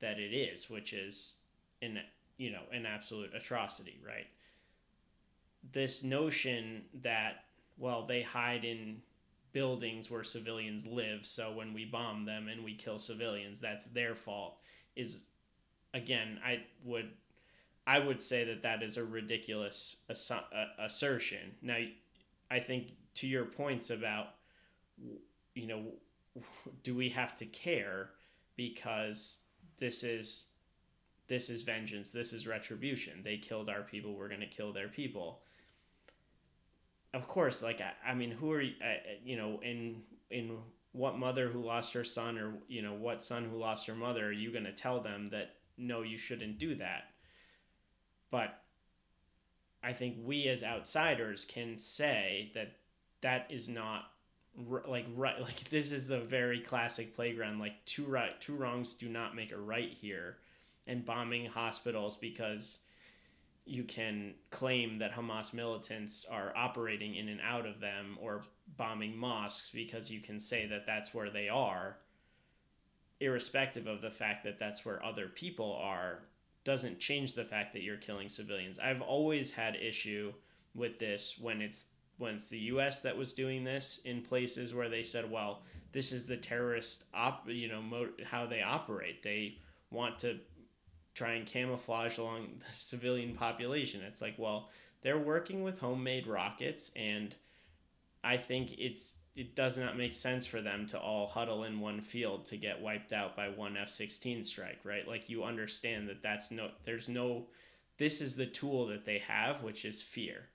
that it is, which is an you know, an absolute atrocity, right? This notion that well, they hide in buildings where civilians live, so when we bomb them and we kill civilians, that's their fault is again, I would I would say that that is a ridiculous assu- uh, assertion. Now, I think to your points about, you know, do we have to care because this is this is vengeance, this is retribution. They killed our people, we're going to kill their people. Of course, like I, I mean, who are you, you know, in in what mother who lost her son or you know what son who lost her mother are you going to tell them that no you shouldn't do that but I think we as outsiders can say that that is not like right like this is a very classic playground like two right two wrongs do not make a right here and bombing hospitals because you can claim that Hamas militants are operating in and out of them or bombing mosques because you can say that that's where they are irrespective of the fact that that's where other people are doesn't change the fact that you're killing civilians. I've always had issue with this when it's when it's the U.S. that was doing this in places where they said, "Well, this is the terrorist op, you know, mo- how they operate. They want to try and camouflage along the civilian population." It's like, well, they're working with homemade rockets, and I think it's it does not make sense for them to all huddle in one field to get wiped out by one F-16 strike, right? Like you understand that that's no there's no this is the tool that they have, which is fear.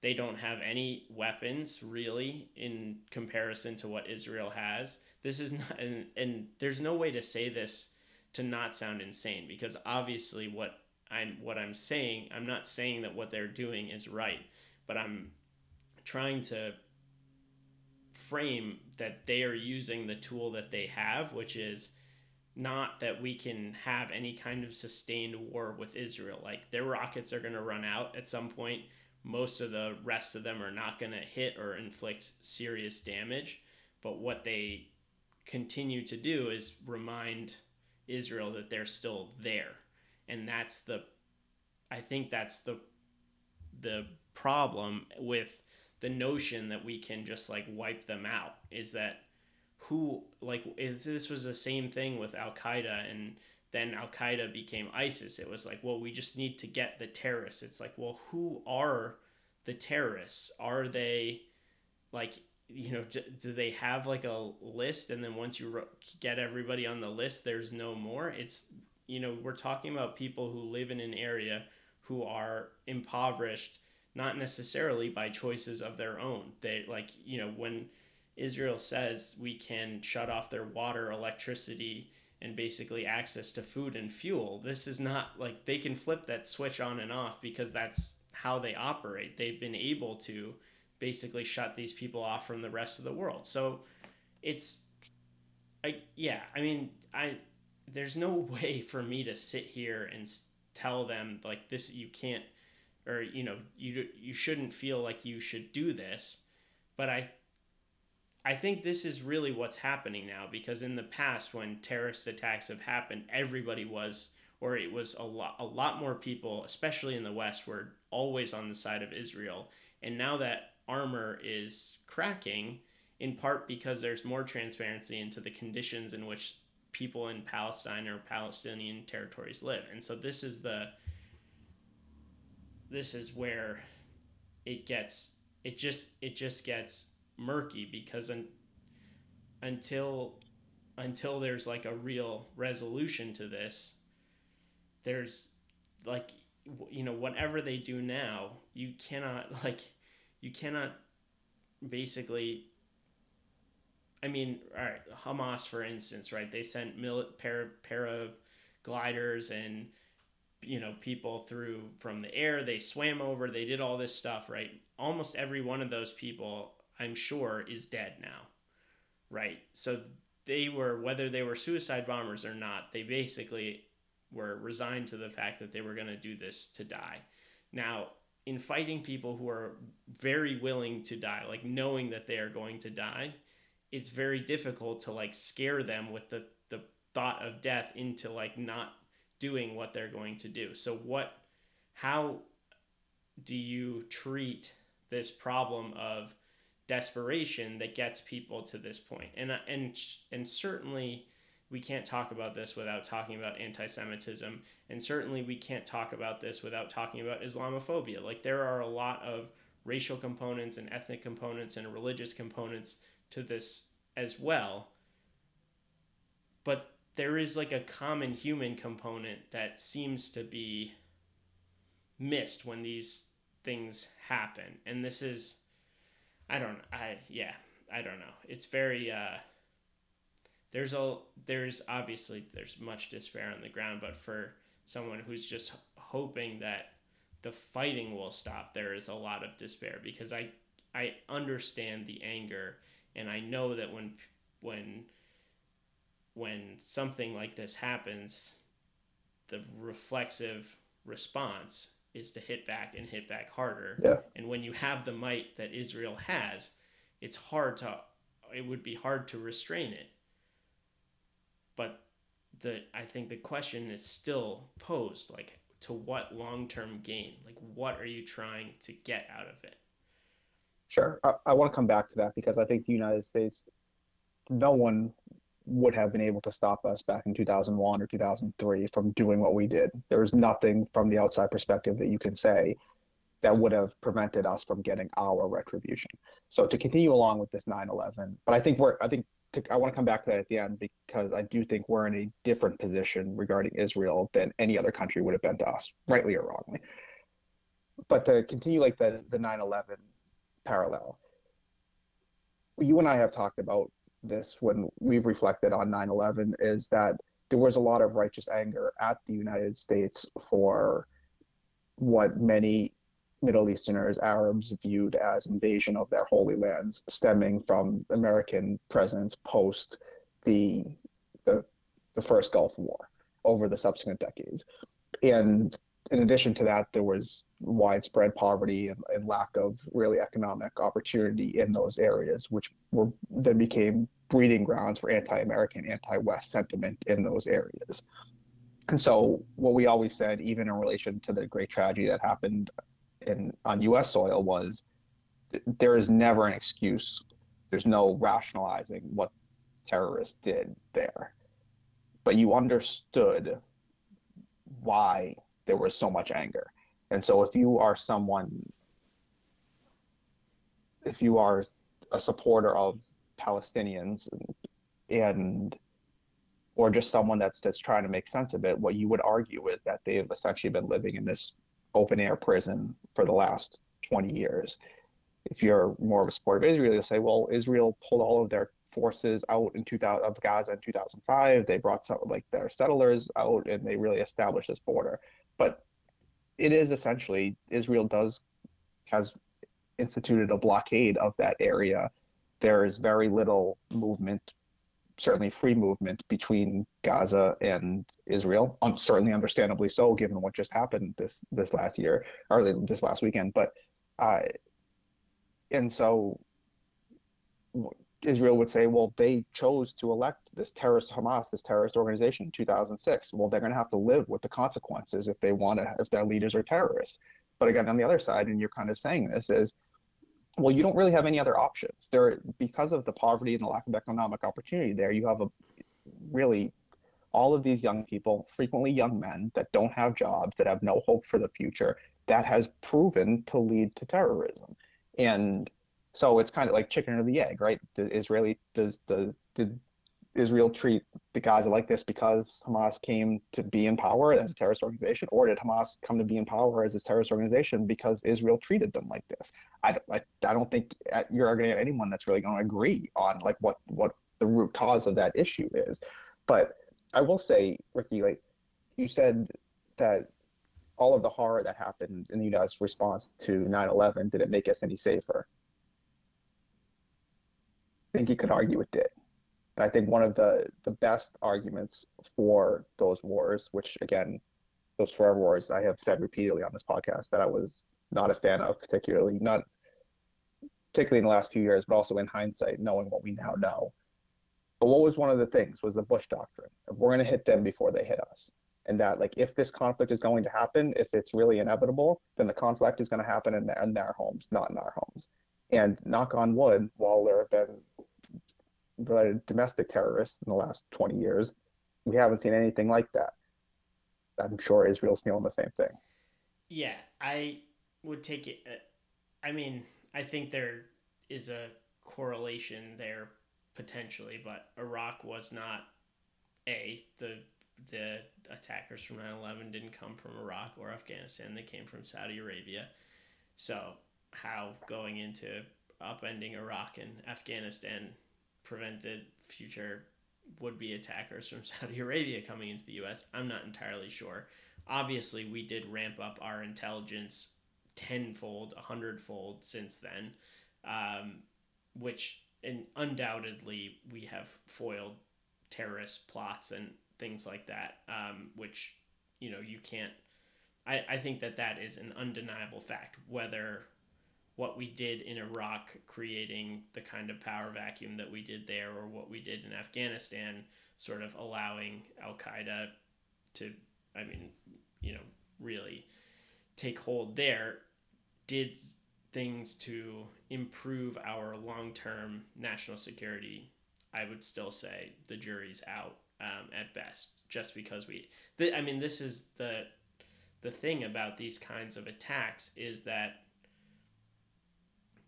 They don't have any weapons really in comparison to what Israel has. This is not and, and there's no way to say this to not sound insane because obviously what I'm what I'm saying, I'm not saying that what they're doing is right, but I'm trying to frame that they are using the tool that they have, which is not that we can have any kind of sustained war with Israel. Like their rockets are going to run out at some point. Most of the rest of them are not going to hit or inflict serious damage. But what they continue to do is remind Israel that they're still there. And that's the, I think that's the, the problem with the notion that we can just like wipe them out is that who like is this was the same thing with Al Qaeda and then Al Qaeda became ISIS. It was like, well, we just need to get the terrorists. It's like, well, who are the terrorists? Are they like you know do, they have like a list and then once you get everybody on the list there's no more it's you know we're talking about people who live in an area who are impoverished not necessarily by choices of their own. They like, you know, when Israel says we can shut off their water, electricity, and basically access to food and fuel, this is not like they can flip that switch on and off because that's how they operate. They've been able to basically shut these people off from the rest of the world. So it's I yeah, I mean, I there's no way for me to sit here and tell them like this you can't or you know you you shouldn't feel like you should do this but i i think this is really what's happening now because in the past when terrorist attacks have happened everybody was or it was a lot a lot more people especially in the west were always on the side of israel and now that armor is cracking in part because there's more transparency into the conditions in which people in Palestine or Palestinian territories live. And so this is the this is where it gets it just it just gets murky because un, until until there's like a real resolution to this there's like you know whatever they do now you cannot like you cannot basically I mean, all right, Hamas, for instance, right? They sent mil- para, para gliders and you know people through from the air. They swam over. They did all this stuff right? Almost every one of those people i'm sure is dead now right? So they were whether they were suicide bombers or not they basically were resigned to the fact that they were going to do this to die. Now in fighting people who are very willing to die like knowing that they are going to die it's very difficult to like scare them with the the thought of death into like not doing what they're going to do. So what how do you treat this problem of desperation that gets people to this point? And and and certainly we can't talk about this without talking about anti-Semitism, and certainly we can't talk about this without talking about Islamophobia. Like there are a lot of racial components and ethnic components and religious components to this as well. But there is like a common human component that seems to be missed when these things happen and this is i don't i yeah i don't know it's very uh there's a there's obviously there's much despair on the ground but for someone who's just hoping that the fighting will stop there is a lot of despair because i i understand the anger and i know that when when when something like this happens, the reflexive response is to hit back and hit back harder. Yeah. And when you have the might that Israel has, it's hard to it would be hard to restrain it. But the I think the question is still posed like to what long-term gain? Like what are you trying to get out of it? Sure. I, I want to come back to that because I think the United States, no one would have been able to stop us back in 2001 or 2003 from doing what we did. There's nothing from the outside perspective that you can say that would have prevented us from getting our retribution. So to continue along with this 9/11, but I think we're I think I want to come back to that at the end because I do think we're in a different position regarding Israel than any other country would have been to us, rightly or wrongly. But to continue like the the 9/11 parallel, you and I have talked about this when we've reflected on 9/11 is that there was a lot of righteous anger at the United States for what many Middle Easterners, Arabs viewed as invasion of their holy lands, stemming from American presence post the the, the first Gulf War over the subsequent decades. And in addition to that, there was widespread poverty and, and, lack of really economic opportunity in those areas, which were then became breeding grounds for anti-American, anti-West sentiment in those areas. And so, what we always said, even in relation to the great tragedy that happened in on U.S. soil, was there is never an excuse. There's no rationalizing what terrorists did there, but you understood why there was so much anger. And so if you are someone, if you are a supporter of Palestinians and, and or just someone that's that's trying to make sense of it, what you would argue is that they've essentially been living in this open air prison for the last 20 years. If you're more of a supporter of Israel, you'll say, well, Israel pulled all of their forces out in 2000 of Gaza in 2005. They brought some like their settlers out and they really established this border. But it is essentially Israel does has instituted a blockade of that area. There is very little movement, certainly free movement between Gaza and Israel. Um, certainly, understandably so, given what just happened this this last year or this last weekend. But uh, and so Israel would say, well, they chose to elect this terrorist Hamas, this terrorist organization in 2006. Well, they're going to have to live with the consequences if they want to, if their leaders are terrorists. But again, on the other side, and you're kind of saying this is, well, you don't really have any other options. There, because of the poverty and the lack of economic opportunity there, you have a really all of these young people, frequently young men that don't have jobs, that have no hope for the future, that has proven to lead to terrorism. And so it's kind of like chicken or the egg, right? The Israeli does the did Israel treat the Gaza like this because Hamas came to be in power as a terrorist organization, or did Hamas come to be in power as a terrorist organization because Israel treated them like this? I, I, I don't think uh, you're going to get anyone that's really going to agree on like what what the root cause of that issue is. But I will say, Ricky, like you said that all of the horror that happened in the U.S. response to 9/11 did it make us any safer? I think you could argue it did. And I think one of the, the best arguments for those wars, which again, those forever wars, I have said repeatedly on this podcast that I was not a fan of, particularly not particularly in the last few years, but also in hindsight, knowing what we now know. But what was one of the things was the Bush doctrine. We're going to hit them before they hit us. And that, like, if this conflict is going to happen, if it's really inevitable, then the conflict is going to happen in their, in their homes, not in our homes. And knock on wood, while there have been domestic terrorists in the last 20 years. We haven't seen anything like that. I'm sure Israel's feeling the same thing. Yeah, I would take it. Uh, I mean, I think there is a correlation there potentially, but Iraq was not a the the attackers from 9/11 didn't come from Iraq or Afghanistan; they came from Saudi Arabia. So, how going into upending Iraq and Afghanistan prevented future would be attackers from Saudi Arabia coming into the US. I'm not entirely sure. Obviously, we did ramp up our intelligence tenfold, a hundredfold since then, um, which and undoubtedly we have foiled terrorist plots and things like that, um, which you know you can't I, I think that that is an undeniable fact. Whether what we did in Iraq, creating the kind of power vacuum that we did there, or what we did in Afghanistan, sort of allowing Al Qaeda to, I mean, you know, really take hold there, did things to improve our long term national security. I would still say the jury's out um, at best, just because we. The, I mean, this is the the thing about these kinds of attacks is that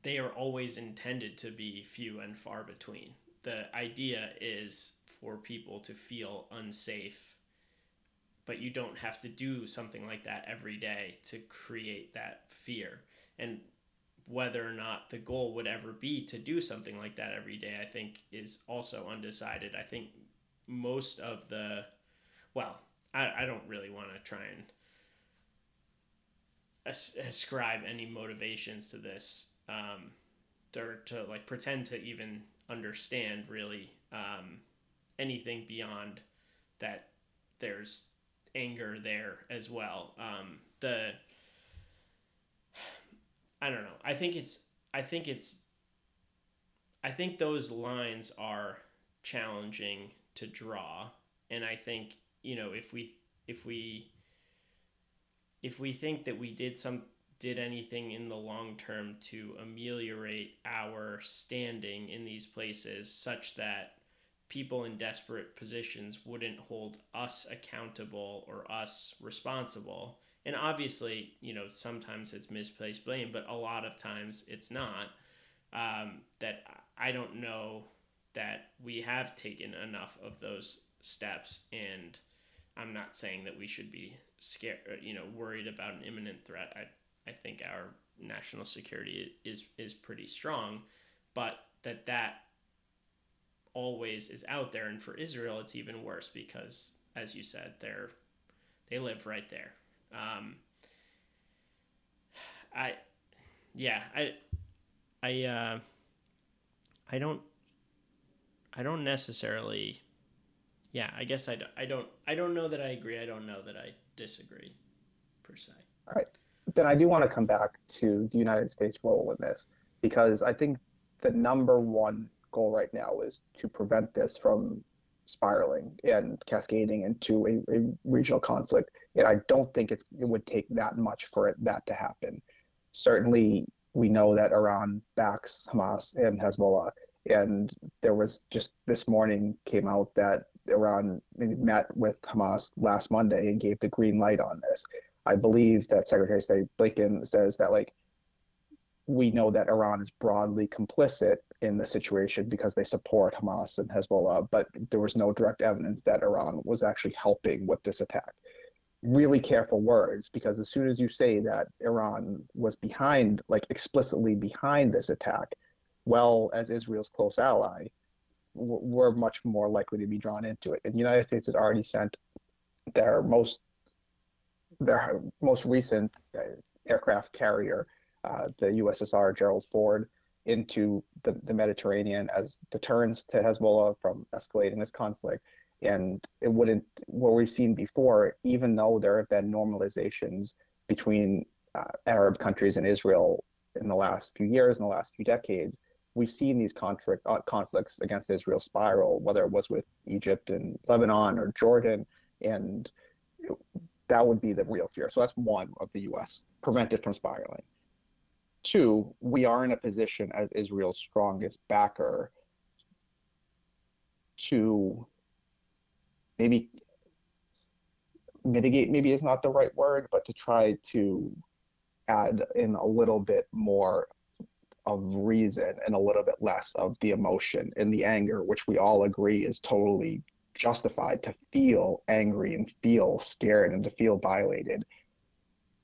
they are always intended to be few and far between. The idea is for people to feel unsafe, but you don't have to do something like that every day to create that fear. And whether or not the goal would ever be to do something like that every day, I think is also undecided. I think most of the, well, I, I don't really want to try and ascribe any motivations to this um, or to like pretend to even understand really um, anything beyond that there's anger there as well. Um, the i don't know. I think it's i think it's i think those lines are challenging to draw. And i think you know if we if we if we think that we did some did anything in the long term to ameliorate our standing in these places such that people in desperate positions wouldn't hold us accountable or us responsible and obviously you know sometimes it's misplaced blame but a lot of times it's not um, that i don't know that we have taken enough of those steps and i'm not saying that we should be scared, you know, worried about an imminent threat. I, I think our national security is is pretty strong, but that that always is out there, and for Israel, it's even worse because, as you said, they're they live right there. Um, I, yeah, I, I, uh, I don't, I don't necessarily yeah, I guess I don't, I don't I don't know that I agree. I don't know that I disagree per se. All right. Then I do want to come back to the United States role in this because I think the number one goal right now is to prevent this from spiraling and cascading into a, a regional conflict. And I don't think it would take that much for it, that to happen. Certainly, we know that Iran backs Hamas and Hezbollah. And there was just this morning came out that Iran met with Hamas last Monday and gave the green light on this. I believe that Secretary of State Blinken says that like we know that Iran is broadly complicit in the situation because they support Hamas and Hezbollah, but there was no direct evidence that Iran was actually helping with this attack. Really careful words because as soon as you say that Iran was behind, like explicitly behind this attack, well as Israel's close ally, we're much more likely to be drawn into it. And the United States has already sent their most their most recent uh, aircraft carrier, uh, the USSR Gerald Ford, into the, the Mediterranean as deterrence to Hezbollah from escalating this conflict. And it wouldn't, what we've seen before, even though there have been normalizations between uh, Arab countries and Israel in the last few years, in the last few decades, we've seen these conflict, uh, conflicts against Israel spiral, whether it was with Egypt and Lebanon or Jordan, and that would be the real fear. So that's one of the U.S. prevent it from spiraling. Two, we are in a position as Israel's strongest backer to maybe mitigate maybe is not the right word but to try to add in a little bit more of reason and a little bit less of the emotion and the anger, which we all agree is totally justified to feel angry and feel scared and to feel violated.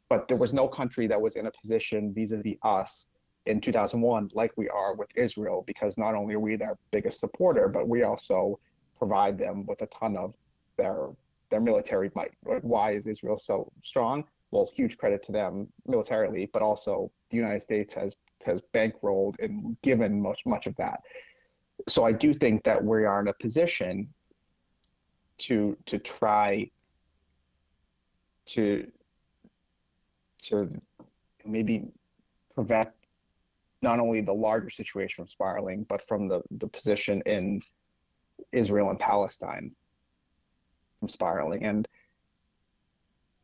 But there was no country that was in a position vis a vis us in 2001 like we are with Israel, because not only are we their biggest supporter, but we also provide them with a ton of their their military might. Why is Israel so strong? Well, huge credit to them militarily, but also the United States has has bankrolled and given much much of that. So I do think that we are in a position to to try to to maybe prevent not only the larger situation from spiraling, but from the, the position in Israel and Palestine from spiraling. And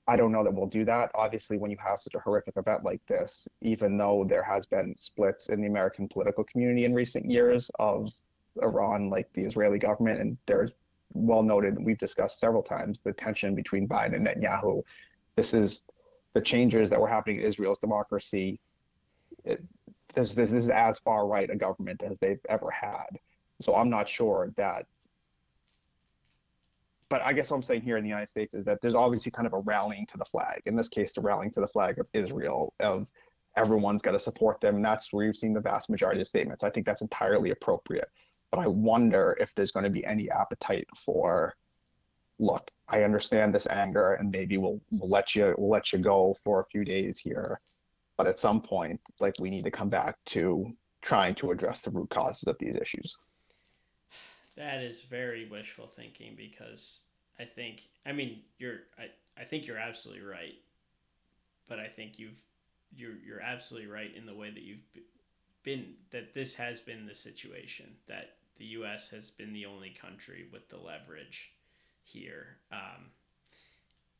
I don't know that we'll do that. Obviously, when you have such a horrific event like this, even though there has been splits in the American political community in recent years of Iran, like the Israeli government, and there's well noted, we've discussed several times the tension between Biden and Netanyahu. This is the changes that were happening in Israel's democracy. It, this, this, this is as far right a government as they've ever had. So I'm not sure that but I guess what I'm saying here in the United States is that there's obviously kind of a rallying to the flag. In this case, the rallying to the flag of Israel, of everyone's got to support them. And that's where you've seen the vast majority of statements. I think that's entirely appropriate. But I wonder if there's going to be any appetite for, look, I understand this anger, and maybe we'll, we'll let you we'll let you go for a few days here, but at some point, like we need to come back to trying to address the root causes of these issues. That is very wishful thinking because I think I mean you're I, I think you're absolutely right. But I think you've you're you're absolutely right in the way that you've been that this has been the situation that the US has been the only country with the leverage here. Um,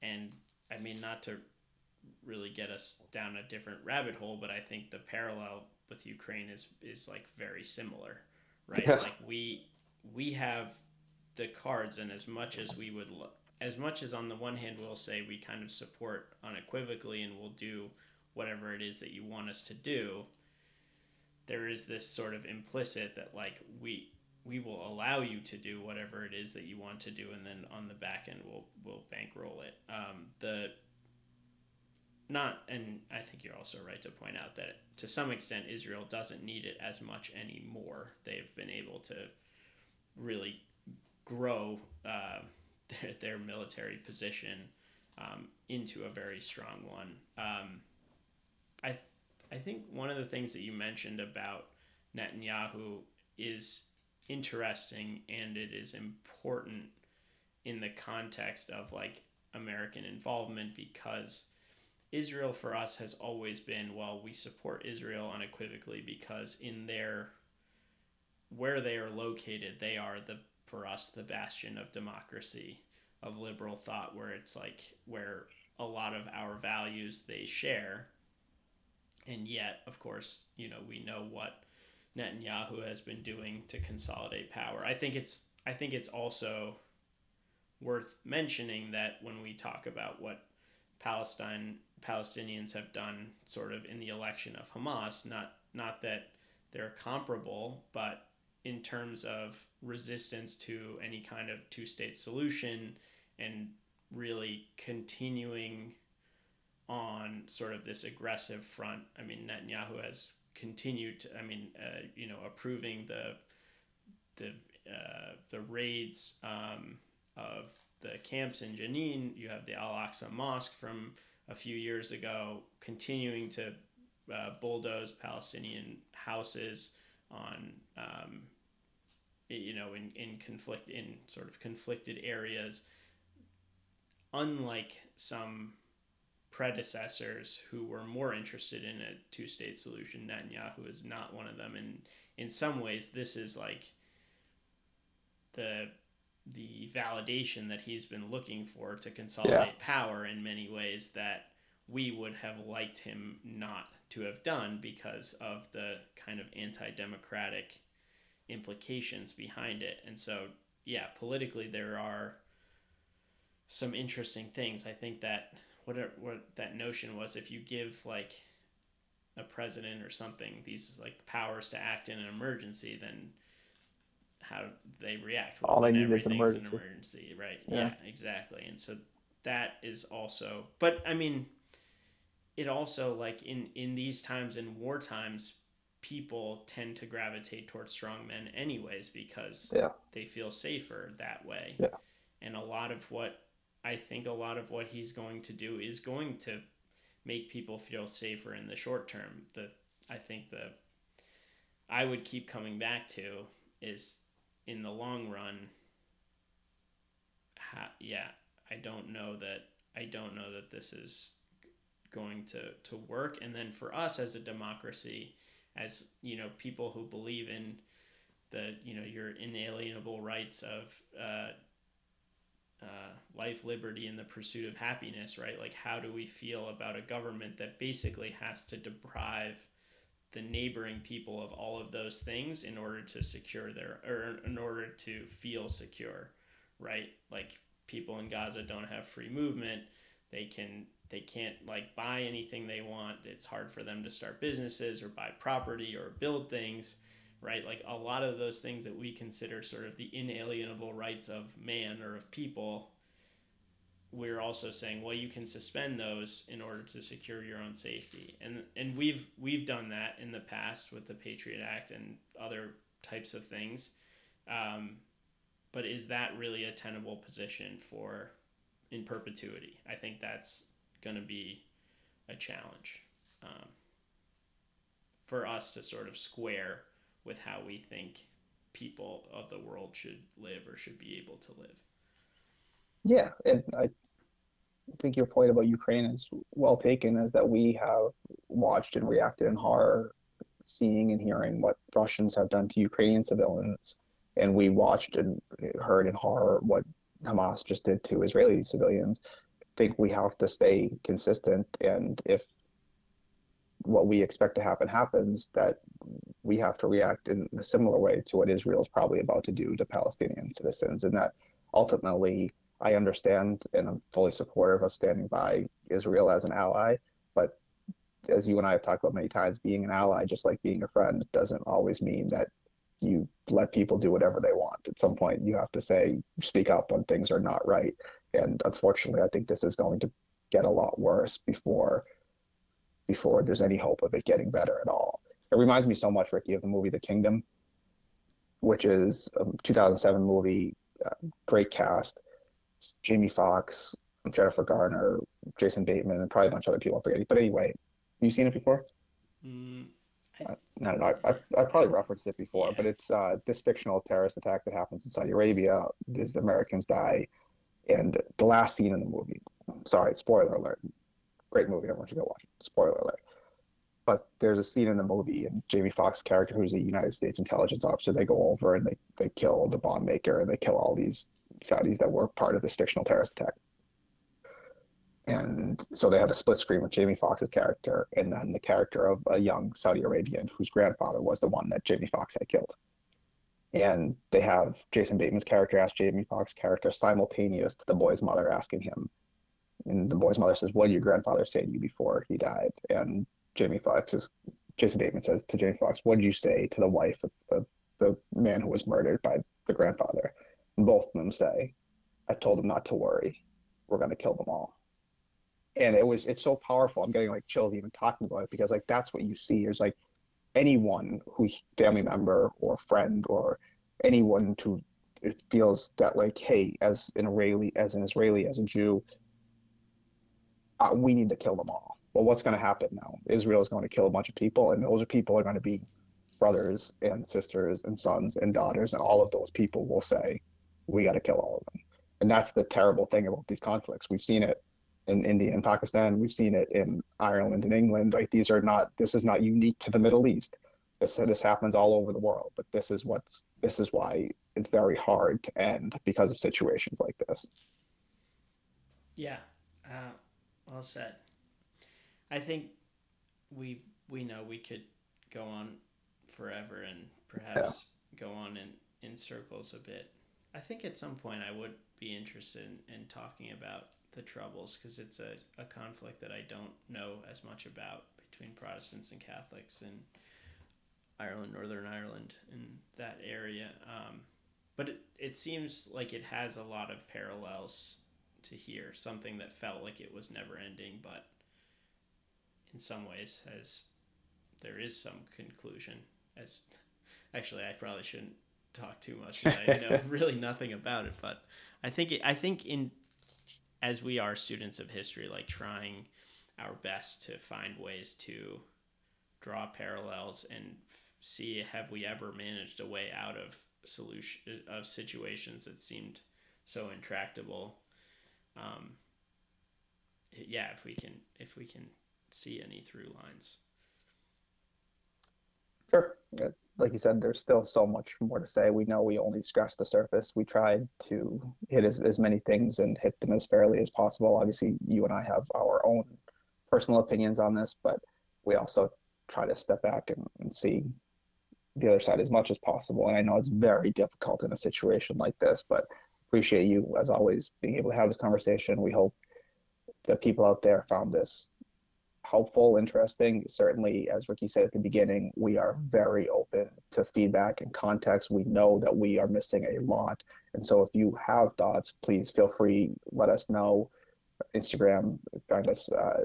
and I mean not to really get us down a different rabbit hole, but I think the parallel with Ukraine is is like very similar, right? Yeah. Like we we have the cards, and as much as we would, lo- as much as on the one hand we'll say we kind of support unequivocally and we'll do whatever it is that you want us to do, there is this sort of implicit that like we we will allow you to do whatever it is that you want to do, and then on the back end we'll we'll bankroll it. Um, the not, and I think you're also right to point out that to some extent Israel doesn't need it as much anymore. They've been able to really grow uh, their, their military position um, into a very strong one. Um, I I think one of the things that you mentioned about Netanyahu is interesting and it is important in the context of like American involvement because Israel for us has always been well we support Israel unequivocally because in their where they are located, they are the for us the bastion of democracy, of liberal thought, where it's like where a lot of our values they share. And yet, of course, you know, we know what Netanyahu has been doing to consolidate power. I think it's I think it's also worth mentioning that when we talk about what Palestine Palestinians have done sort of in the election of Hamas, not not that they're comparable, but in terms of resistance to any kind of two state solution and really continuing on sort of this aggressive front. I mean, Netanyahu has continued I mean, uh, you know, approving the the uh, the raids um, of the camps in Jenin. You have the Al Aqsa Mosque from a few years ago, continuing to uh, bulldoze Palestinian houses on um, you know in, in conflict in sort of conflicted areas unlike some predecessors who were more interested in a two-state solution netanyahu is not one of them and in some ways this is like the the validation that he's been looking for to consolidate yeah. power in many ways that we would have liked him not to have done because of the kind of anti-democratic implications behind it. And so, yeah, politically there are some interesting things. I think that what what that notion was if you give like a president or something these like powers to act in an emergency, then how they react. All they need is an emergency. An emergency, right? Yeah. yeah, exactly. And so that is also, but I mean, it also like in in these times in war times, people tend to gravitate towards strong men anyways because yeah. they feel safer that way. Yeah. And a lot of what I think a lot of what he's going to do is going to make people feel safer in the short term. The I think the I would keep coming back to is in the long run yeah, I don't know that I don't know that this is going to to work and then for us as a democracy as you know people who believe in the you know your inalienable rights of uh, uh, life, liberty, and the pursuit of happiness, right? Like, how do we feel about a government that basically has to deprive the neighboring people of all of those things in order to secure their, or in order to feel secure, right? Like, people in Gaza don't have free movement. They can, they can't like buy anything they want. It's hard for them to start businesses or buy property or build things right? Like a lot of those things that we consider sort of the inalienable rights of man or of people, we're also saying, well, you can suspend those in order to secure your own safety. And and we've we've done that in the past with the Patriot Act and other types of things. Um, but is that really a tenable position for in perpetuity? I think that's going to be a challenge um, for us to sort of square with how we think people of the world should live or should be able to live. Yeah, and I think your point about Ukraine is well taken, is that we have watched and reacted in horror, seeing and hearing what Russians have done to Ukrainian civilians, and we watched and heard in horror what Hamas just did to Israeli civilians. I think we have to stay consistent, and if what we expect to happen happens, that we have to react in a similar way to what Israel is probably about to do to Palestinian citizens. And that ultimately, I understand and I'm fully supportive of standing by Israel as an ally. But as you and I have talked about many times, being an ally, just like being a friend, doesn't always mean that you let people do whatever they want. At some point, you have to say, speak up when things are not right. And unfortunately, I think this is going to get a lot worse before before there's any hope of it getting better at all. It reminds me so much, Ricky, of the movie The Kingdom, which is a 2007 movie, uh, great cast. It's Jamie Foxx, Jennifer Garner, Jason Bateman, and probably a bunch of other people I'm forgetting. But anyway, have you seen it before? Mm, I, I, don't know. I, I, probably referenced it before, Yeah. but it's uh, this fictional terrorist attack that happens in Saudi Arabia. These Americans die, and the last scene in the movie. Sorry, spoiler alert. Great movie. I Everyone should go watch it. Spoiler alert. But there's a scene in the movie, and Jamie Foxx's character, who's a United States intelligence officer, they go over and they, they kill the bomb maker and they kill all these Saudis that were part of this fictional terrorist attack. And so they have a split screen with Jamie Foxx's character and then the character of a young Saudi Arabian whose grandfather was the one that Jamie Foxx had killed. And they have Jason Bateman's character ask Jamie Foxx's character simultaneous to the boy's mother asking him. And the boy's mother says, What did your grandfather say to you before he died? And Jamie Foxx is Jason Bateman says to Jamie Foxx, What did you say to the wife of, of the man who was murdered by the grandfather? And both of them say, I told him not to worry. We're gonna kill them all and it was it's so powerful i'm getting like chills even talking about it because like that's what you see there's like anyone who's family member or friend or anyone who feels that like hey as an israeli as an israeli as a jew uh, we need to kill them all well what's going to happen now israel is going to kill a bunch of people and those people are going to be brothers and sisters and sons and daughters and all of those people will say we got to kill all of them and that's the terrible thing about these conflicts we've seen it in India and Pakistan. We've seen it in Ireland and England. Like these are not. This is not unique to the Middle East. This this happens all over the world. But this is what's. This is why it's very hard to end because of situations like this. Yeah, uh, well said. I think we we know we could go on forever and perhaps go on in, in circles a bit. I think at some point I would be interested in, in talking about the Troubles because it's a, a conflict that I don't know as much about between Protestants and Catholics in Ireland, Northern Ireland, in that area. Um, but it, it seems like it has a lot of parallels to hear something that felt like it was never ending, but in some ways has there is some conclusion. As actually, I probably shouldn't talk too much. I know really nothing about it, but I think it, I think in as we are students of history, like trying our best to find ways to draw parallels and see have we ever managed a way out of solution of situations that seemed so intractable. Um, yeah, if we can if we can see any through lines. Sure. Like you said, there's still so much more to say. We know we only scratched the surface. We tried to hit as, as many things and hit them as fairly as possible. Obviously, you and I have our own personal opinions on this, but we also try to step back and, and see the other side as much as possible. And I know it's very difficult in a situation like this, but appreciate you as always being able to have this conversation. We hope that people out there found this helpful, interesting. Certainly, as Ricky said at the beginning, we are very open to feedback and context. We know that we are missing a lot. And so if you have thoughts, please feel free, let us know. Instagram, find us uh,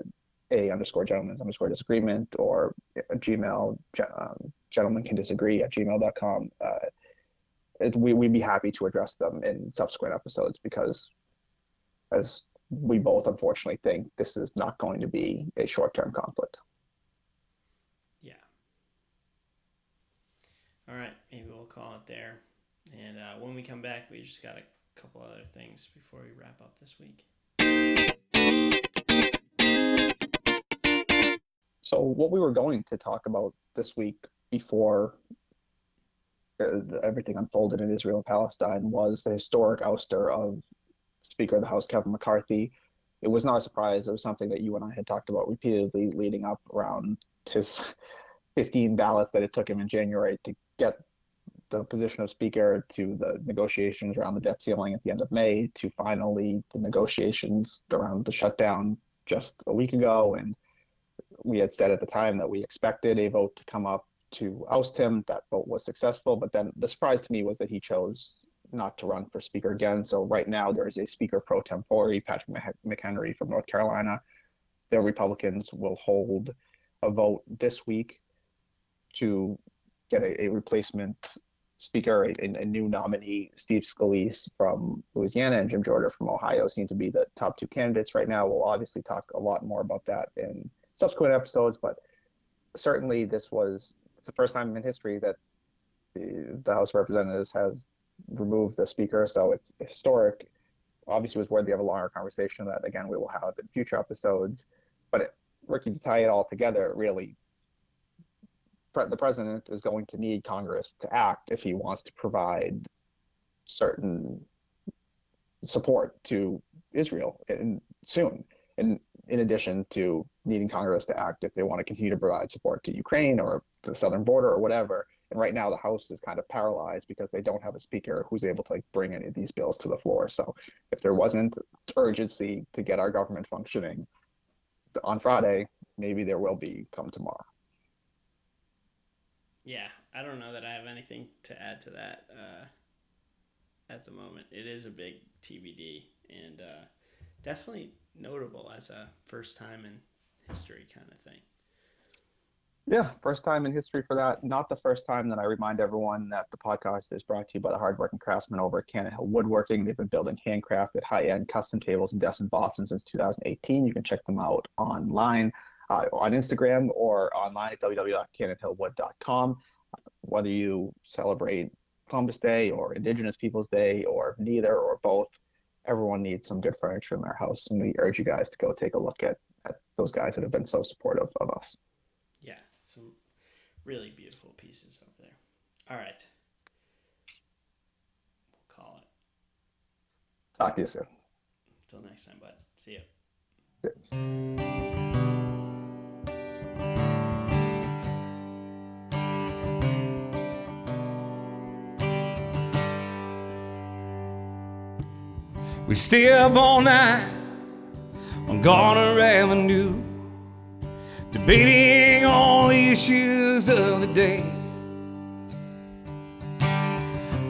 a underscore gentleman's underscore disagreement or a Gmail, um, gentlemen can disagree at gmail.com. Uh, it, we, we'd be happy to address them in subsequent episodes because as we both unfortunately think this is not going to be a short-term conflict. Yeah. All right, maybe we'll call it there. And uh, when we come back, we just got a couple other things before we wrap up this week. So, what we were going to talk about this week before Uh, everything unfolded in Israel and Palestine was the historic ouster of Speaker of the House Kevin McCarthy. It was not a surprise. It was something that you and I had talked about repeatedly leading up around his 15 ballots that it took him in January to get the position of Speaker to the negotiations around the debt ceiling at the end of May to finally the negotiations around the shutdown just a week ago. And we had said at the time that we expected a vote to come up to oust him. That vote was successful, but then the surprise to me was that he chose not to run for speaker again. So right now there is a speaker pro tempore, Patrick McHenry from North Carolina. The Republicans will hold a vote this week to get a, a replacement speaker, a, a, new nominee. Steve Scalise from Louisiana and Jim Jordan from Ohio seem to be the top two candidates right now. We'll obviously talk a lot more about that in subsequent episodes, but certainly this was it's the first time in history that the, the House of Representatives has removed the speaker, so it's historic. Obviously, it was worthy of a longer conversation that again we will have in future episodes. But it, to tie it all together, really, the president is going to need Congress to act if he wants to provide certain support to Israel in, soon. And in addition to needing Congress to act if they want to continue to provide support to Ukraine or the southern border or whatever. And right now, the House is kind of paralyzed because they don't have a speaker who's able to like bring any of these bills to the floor. So if there wasn't urgency to get our government functioning on Friday, maybe there will be come tomorrow. Yeah, I don't know that I have anything to add to that uh, at the moment. It is a big TBD and uh, definitely notable as a first time in history kind of thing. Yeah, first time in history for that. Not the first time that I remind everyone that the podcast is brought to you by the hardworking craftsmen over at Cannon Hill Woodworking. They've been building handcrafted, high-end custom tables and desks in Boston since 2018. You can check them out online uh, on Instagram or online at www.cannonhillwood.com. Whether you celebrate Columbus Day or Indigenous Peoples Day or neither or both, everyone needs some good furniture in their house, and we urge you guys to go take a look at, at those guys that have been so supportive of us. Yeah, some really beautiful pieces over there. All right. We'll call it. Talk to you soon. Until next time, bud. See you. We stay up all night on Garner Avenue, debating all the issues of the day.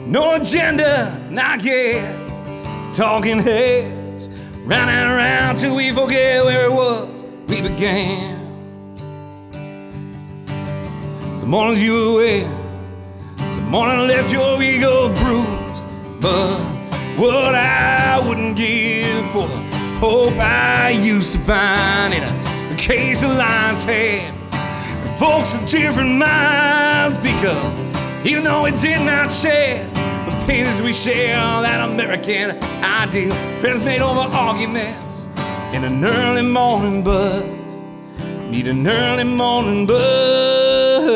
No agenda, not yet. Talking heads, running around till we forget where it was we began. Some mornings you were away, some morning left your ego bruised, but what I wouldn't give for the hope I used to find in a case of lion's head. Folks of different minds because even though we did not share the pains we share, that American ideal, friends made over arguments in an early morning buzz. Need an early morning buzz.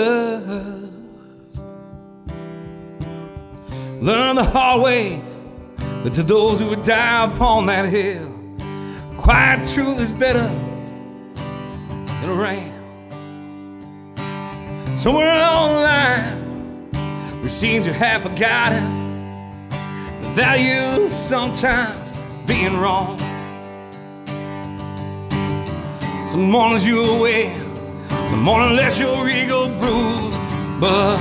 Learn the hard way that to those who would die upon that hill, quiet truth is better than a ram. Somewhere along the line, we seem to have forgotten the value of sometimes being wrong. Some mornings you're away, some morning let your ego bruise. But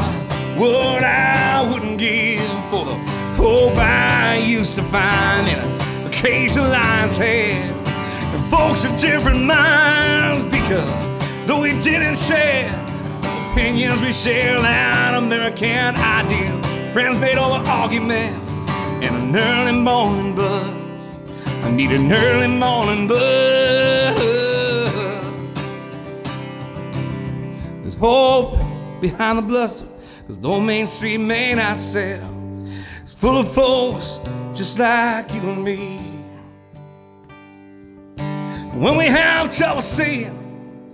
what I wouldn't give for the hope I used to find in a case of lion's head. Folks of different minds because though we didn't share opinions, we share that American ideal. Friends made over arguments and an early morning buzz. I need an early morning buzz. There's hope behind the bluster, cause though Main Street may not sell, it's full of folks just like you and me. When we have trouble seeing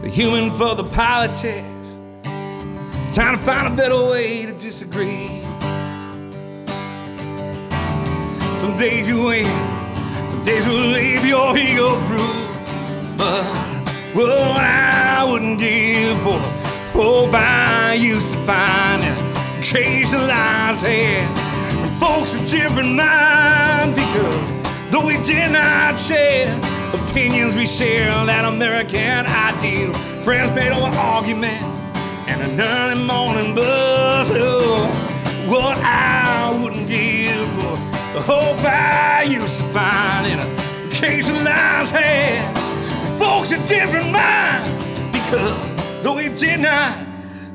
the human for the politics, it's time to find a better way to disagree. Some days you win, some days will leave your ego through. But what I wouldn't give for the hope I used to find in a case of lion's head. And folks of different minds because though we did not share opinions, we share on that American ideal. Friends made over arguments and an early morning buzz. Oh, what I wouldn't give for the hope I used to find in a case of lion's head. Folks of different minds because though we did not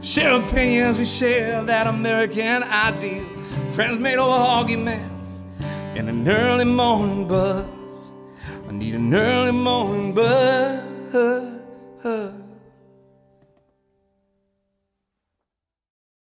share opinions, we share that American ideal. Friends made over arguments and an early morning buzz. Need an early morning buzz.